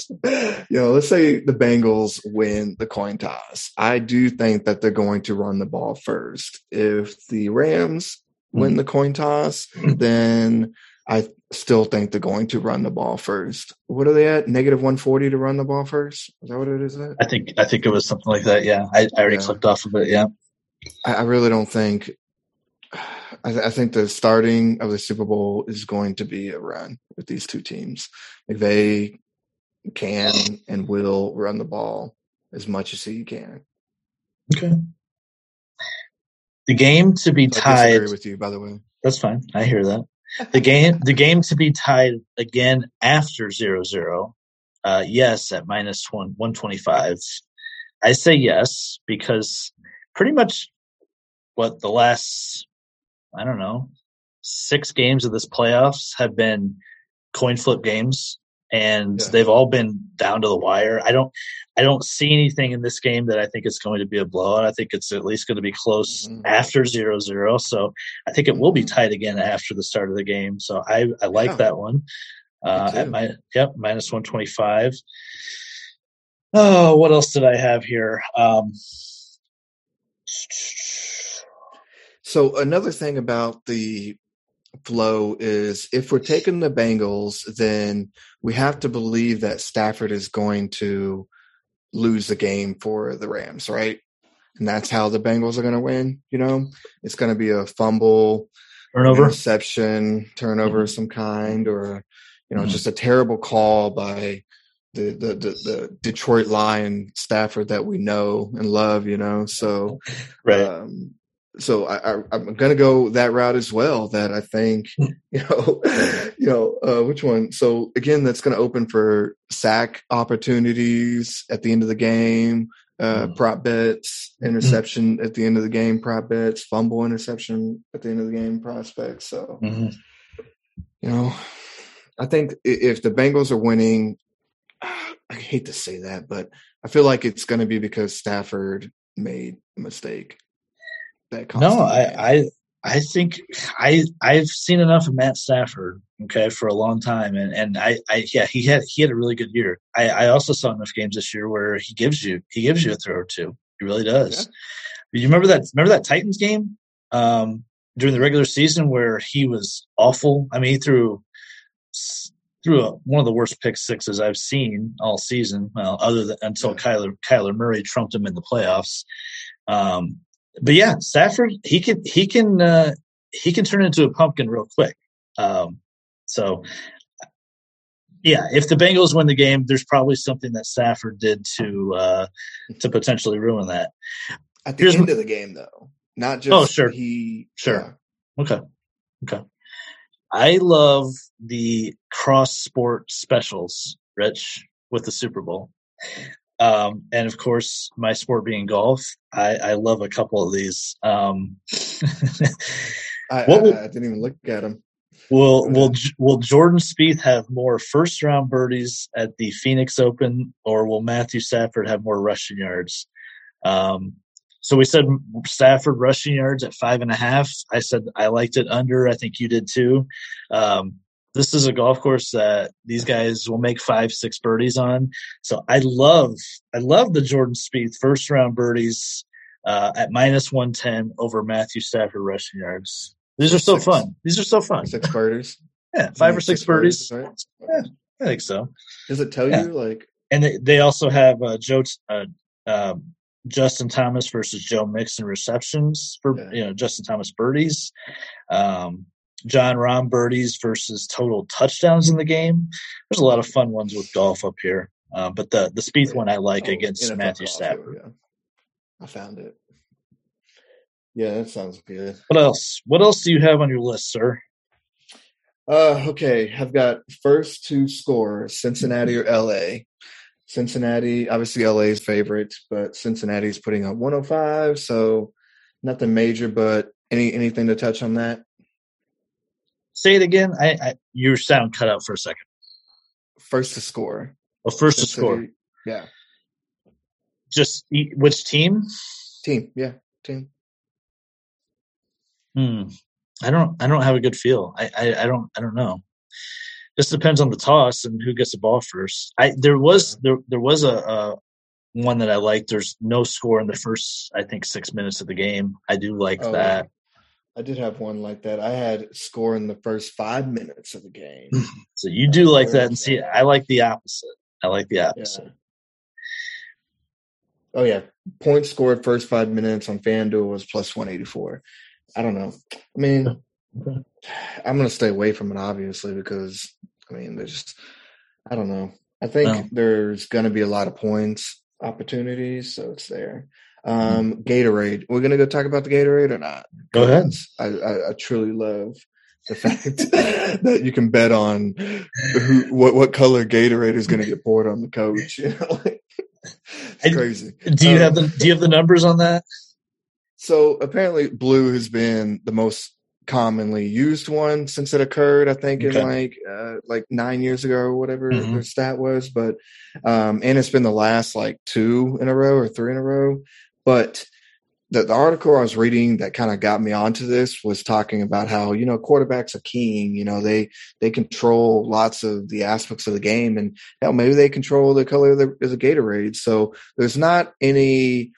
you know, let's say the Bengals win the coin toss. I do think that they're going to run the ball first. If the Rams win mm-hmm. the coin toss, then I still think they're going to run the ball first. What are they at? Negative one forty to run the ball first. Is that what it is? At? I think I think it was something like that. Yeah, I, I already yeah. clicked off of it. Yeah, I, I really don't think. I, I, think the starting of the Super Bowl is going to be a run with these two teams. They can and will run the ball as much as he can. Okay. The game to be tied. with you, by the way. That's fine. I hear that. The game, the game to be tied again after zero zero. Uh, yes, at minus one one twenty five. I say yes because pretty much what the last I don't know six games of this playoffs have been coin flip games and Yeah. they've all been down to the wire. I don't I don't see anything in this game that I think is going to be a blowout. I think it's at least going to be close Mhm. after 0-0. So I think it will be Mhm. tight again after the start of the game. So I I like Yeah. that one. Uh, at my yep minus one twenty five. Oh, what else did I have here? Um, So another thing about the flow is if we're taking the Bengals, then we have to believe that Stafford is going to lose the game for the Rams, right? And that's how the Bengals are going to win. You know, it's going to be a fumble, turnover. interception, turnover of some kind, or you know, Mhm. just a terrible call by the, the the the Detroit Lion Stafford that we know and love. You know, so Right. um, so I, I, I'm going to go that route as well. That I think, Hmm. you know, you know, uh, which one? So again, that's going to open for sack opportunities at the end of the game, uh, Mm. prop bets, interception at the end of the game, prop bets, fumble interception at the end of the game, prospects. So Mhm. you know, I think if the Bengals are winning, I hate to say that, but I feel like it's going to be because Stafford made a mistake. That No, I. I I think I I've seen enough of Matt Stafford, okay, for a long time, and and I, I yeah he had he had a really good year. I, I also saw enough games this year where he gives you he gives you a throw or two. He really does. You remember that remember that Titans game um, during the regular season where he was awful. I mean, he threw threw a, one of the worst pick sixes I've seen all season. Well, other than until Yeah. Kyler Kyler Murray trumped him in the playoffs. Um, but yeah, Stafford he can he can uh, he can turn into a pumpkin real quick. Um, so yeah, if the Bengals win the game, there's probably something that Stafford did to uh, to potentially ruin that. At the here's end my- of the game, though, not just Oh, sure. he Sure. Okay. Okay. I love the cross sport specials, Rich, with the Super Bowl. Um, and of course, my sport being golf, I, I love a couple of these. Um. I, will- I, I didn't even look at them. will will will Jordan Spieth have more first round birdies at the Phoenix Open, or will Matthew Stafford have more rushing yards? Um, so we said Stafford rushing yards at five and a half. I said I liked it under. I think you did too. Um, this is a golf course that these guys will make five, six birdies on. So I love, I love the Jordan Spieth first round birdies uh, at minus one ten over Matthew Stafford rushing yards. These are so Six. fun. These are so fun. Six birdies. Yeah, five or six birdies. right? Yeah. I think so. Does it tell Yeah. you like? And they, they also have uh, Joe uh, uh, Justin Thomas versus Joe Mixon receptions for Yeah. you know Justin Thomas birdies. Um, Jon Rahm birdies versus total touchdowns in the game. There's a lot of fun ones with golf up here. Uh, but the the Spieth Yeah. one I like oh, against NFL Matthew golf, Stafford. Yeah, I found it. Yeah, that sounds good. What else? What else do you have on your list, sir? Uh, okay, I've got first two scores: Cincinnati or LA. Cincinnati, obviously LA's favorite, but Cincinnati's putting up 105, so nothing major. But any anything to touch on that? Say it again. I, I your sound cut out for a second. First to score. Well, first to score. Cincinnati- Yeah, Just which team? team. Yeah, team. Hmm. I don't. I don't have a good feel. I, I. I don't. I don't know. This depends on the toss and who gets the ball first. I there was there there was a, a one that I liked. There's no score in the first. I think six minutes of the game. I do like Oh, that. I did have one like that. I had score in the first five minutes of the game. So you do like that, and see. I like the opposite. I like the Yeah. opposite. Oh yeah, points scored first five minutes on FanDuel was plus one eighty four. I don't know. I mean, I'm gonna stay away from it obviously because I mean there's just I don't know. I think No. there's gonna be a lot of points opportunities, so it's there. Mm-hmm. Um, Gatorade. We're gonna go talk about the Gatorade or not? Go ahead. I, I, I truly love the fact that you can bet on who what what color Gatorade is going to get poured on the coach. You know, like, it's crazy. Do you Um, have the Do you have the numbers on that? So apparently, blue has been the most commonly used one since it occurred. I think Okay. in like uh, like nine years ago or whatever Mhm. their stat was, but um, and it's been the last like two in a row or three in a row. But the, the article I was reading that kind of got me onto this was talking about how you know quarterbacks are king. You know they they control lots of the aspects of the game, and hell, maybe they control the color of the, of the Gatorade. So there's not any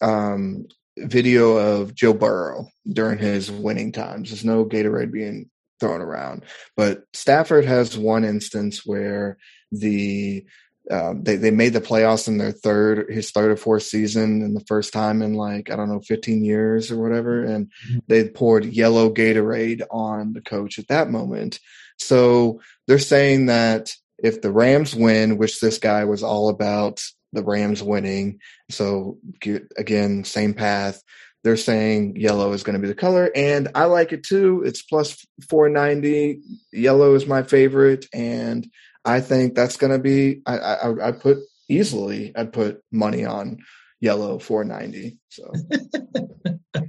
um, video of Joe Burrow during his winning times. There's no Gatorade being thrown around, but Stafford has one instance where the um, they they made the playoffs in their third his third or fourth season and the first time in like I don't know 15 years or whatever and Mhm. they poured yellow Gatorade on the coach at that moment. So they're saying that if the Rams win, which this guy was all about the Rams winning, so again same path. They're saying yellow is going to be the color, and I like it too. It's plus 490. Yellow is my favorite, and I think that's going to be. I, I I put easily. I'd put money on yellow 490. So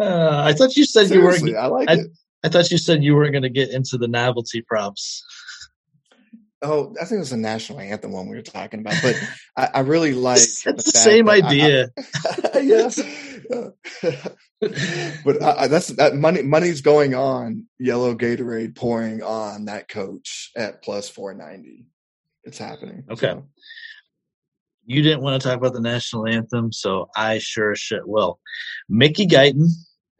Uh, I thought you said you were. seriously, I like I- it. I thought you said you weren't going to get into the novelty props. Oh, I think it was the national anthem one we were talking about, but I, I really like. it's the, same that I- idea. I- yes, but I, I- that's that money. Money's going on yellow Gatorade pouring on that coach at plus four ninety. It's happening. Okay. So, you didn't want to talk about the national anthem, so I sure as shit will. Mickey Guyton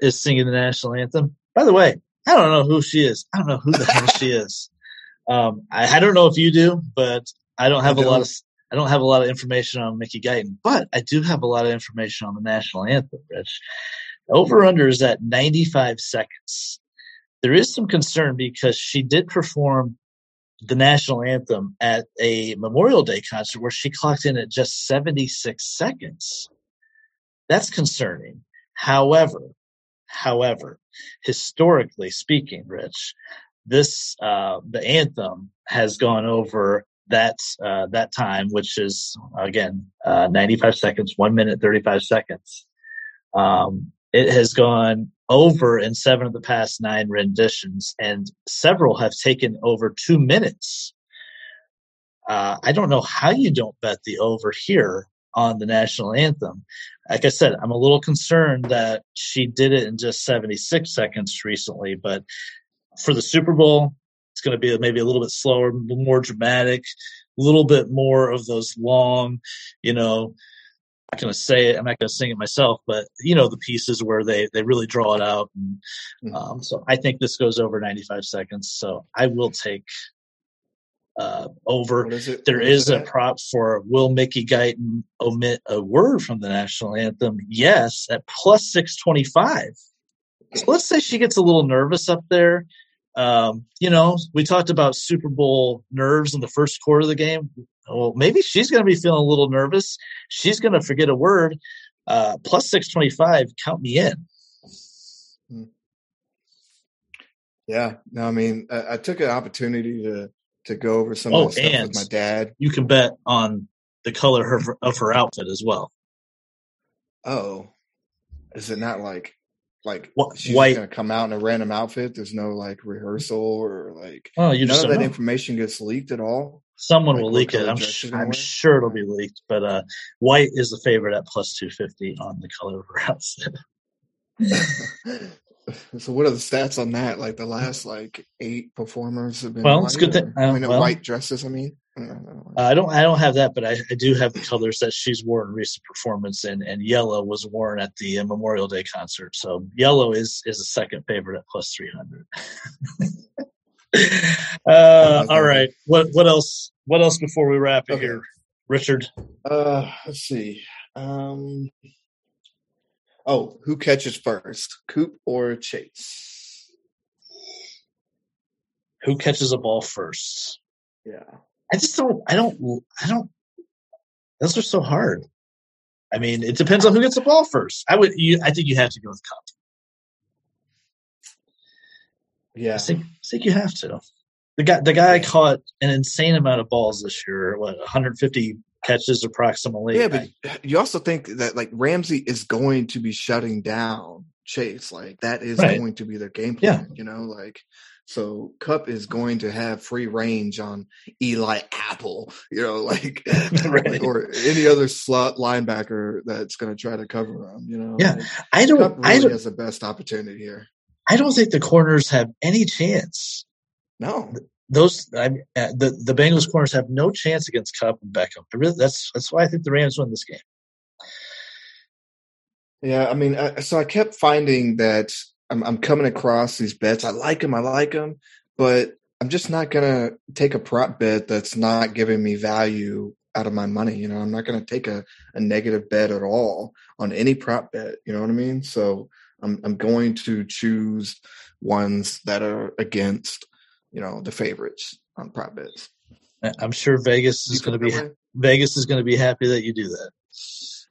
is singing the national anthem. By the way, I don't know who she is. I don't know who the hell she is. Um, I, I don't know if you do, but I don't have I a lot don't. of I don't have a lot of information on Mickey Guyton, but I do have a lot of information on the national anthem. Rich, over under is at 95 seconds. There is some concern because she did perform the national anthem at a Memorial Day concert where she clocked in at just 76 seconds. That's concerning. However, however, historically speaking, Rich, this uh, the anthem has gone over that uh, that time, which is again uh, 95 seconds, one minute 35 seconds. Um, it has gone over in seven of the past nine renditions, and several have taken over two minutes. Uh, I don't know how you don't bet the over here on the national anthem. Like I said, I'm a little concerned that she did it in just 76 seconds recently, but for the Super Bowl, it's going to be maybe a little bit slower, more dramatic, a little bit more of those long, you know, I'm not going to say it, I'm not going to sing it myself, but you know, the pieces where they, they really draw it out. And, Mhm. um, so I think this goes over 95 seconds. So I will take, uh, over. is? There is it a prop for will Mickey Guyton omit a word from the national anthem? Yes, at plus 625. So let's say she gets a little nervous up there. Um, you know, we talked about Super Bowl nerves in the first quarter of the game. Well, maybe she's going to be feeling a little nervous. She's going to forget a word. Uh, plus 625, count me in. Yeah, no, I mean, I, I took an opportunity to to go over some Oh, of the stuff with my dad. You can bet on the color of her, of her outfit as well. Oh, is it not like like Wh- she's white. going to come out in a random outfit? There's no like rehearsal or like Oh, you none of that know. information gets leaked at all. Someone Like will leak it. I'm, sh- I'm sure it'll be leaked, but uh, white is the favorite at plus 250 on the color of her outfit. so what are the stats on that? Like the last like eight performers have been Well, white, it's good that- or- I mean, uh, uh, well- white dresses. I mean, I don't know. Uh, I don't I don't have that, but I, I do have the colors that she's worn in recent performance, and, and yellow was worn at the uh, Memorial Day concert. So yellow is is a second favorite at plus three hundred. uh, all right, what what else? What else before we wrap it Okay. here, Richard? Uh, let's see. Um, oh, who catches first, Coop or Chase? Who catches a ball first? Yeah. I just don't. I don't. I don't. Those are so hard. I mean, it depends on who gets the ball first. I would. You. I think you have to go with Kupp. Yeah. I think, I think you have to. The guy, the guy caught an insane amount of balls this year. What 150 catches approximately. Yeah, but you also think that like Ramsey is going to be shutting down chase. Like that is Right. going to be their game plan. Yeah. plan. You know, like so Kupp is going to have free range on Eli Apple. You know, like, Right. or any other slot linebacker that's going to try to cover him. You know, Yeah. Like, I don't. I really don't. has the best opportunity here. I don't think the corners have any chance. No, Those I, uh, the the Bengals corners have no chance against Kupp and Beckham. I really, that's that's why I think the Rams win this game. Yeah, I mean, I, so I kept finding that I'm, I'm coming across these bets. I like them, I like them, but I'm just not gonna take a prop bet that's not giving me value out of my money. You know, I'm not gonna take a, a negative bet at all on any prop bet. You know what I mean? So I'm I'm going to choose ones that are against, you know, the favorites on prop bets. I'm sure Vegas is going to be? Vegas is going to be happy that you do that.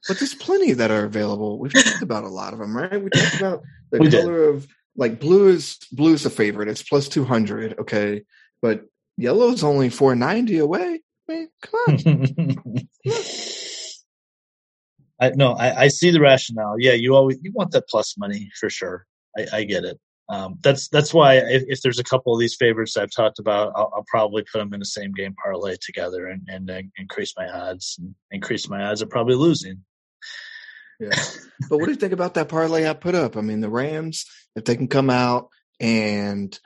But there's plenty that are available. We've talked about a lot of them, right? We talked about the We did. color of like blue is blue is a favorite. It's plus two hundred, okay, but yellow is only four ninety away. I mean, come on. I no, I, I see the rationale. Yeah, you always you want that plus money for sure. I, I get it. Um, that's that's why if, if there's a couple of these favorites I've talked about, I'll, I'll probably put them in the same game parlay together and, and uh, increase my odds. And increase my odds of probably losing. Yeah. But what do you think about that parlay I put up? I mean, the Rams, if they can come out and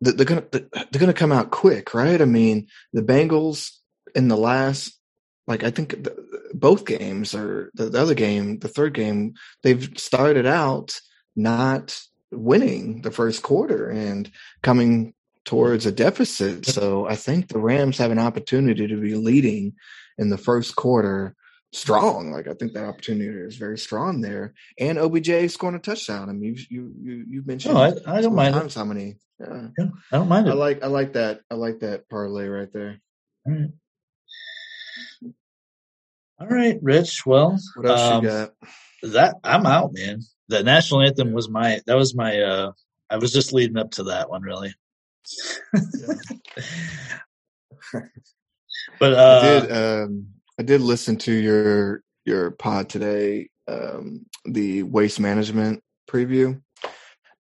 they're gonna they're gonna come out quick, right? I mean, the Bengals in the last, like I think both games or the, the other game, the third game, they've started out not winning the first quarter and coming towards a deficit. So I think the Rams have an opportunity to be leading in the first quarter strong. Like I think that opportunity is very strong there. And OBJ scoring a touchdown. I mean, you you you, mentioned No, I, I don't mind it. times how many. Yeah. Yeah, I don't mind I like I like that I like that parlay right there. All right. All right, Rich. Well, What else um, you got? that I'm out, man. The national anthem was my that was my uh I was just leading up to that one really. but I uh did um I did listen to your your pod today, um, the waste management preview.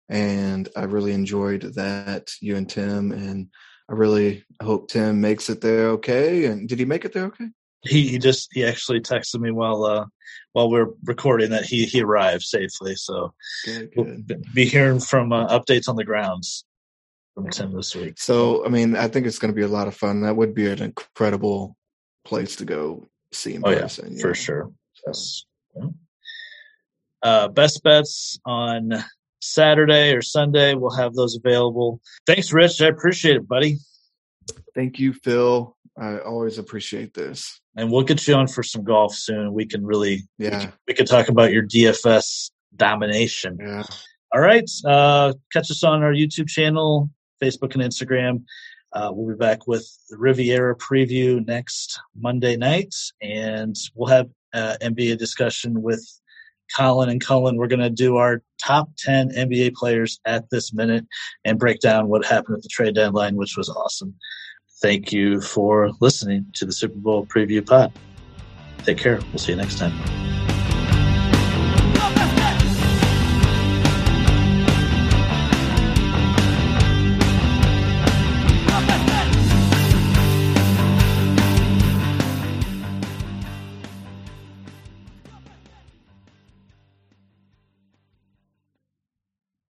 And I really enjoyed that, you and Tim, and I really hope Tim makes it there okay. And did he make it there okay? he, he just he actually texted me while uh while we are recording that he he arrived safely. So Good, we'll be hearing from uh, updates on the grounds from Tim this week. So, I mean, I think it's going to be a lot of fun. That would be an incredible place to go see in Oh yeah, person. you for know? sure. So, Yes. Yeah. Uh, best bets on Saturday or Sunday. We'll have those available. Thanks, Rich. I appreciate it, buddy. thank you, Phil. I always appreciate this. And we'll get you on for some golf soon. We can really, we Yeah, can, we can talk about your DFS domination. yeah. All right. Uh, catch us on our YouTube channel, Facebook, and Instagram. Uh, we'll be back with the Riviera preview next Monday night, and we'll have uh, NBA discussion with Colin and Cullen. We're going to do our top 10 NBA players at this minute and break down what happened at the trade deadline, which was awesome. Thank you for listening to the Super Bowl preview pod. Take care. We'll see you next time.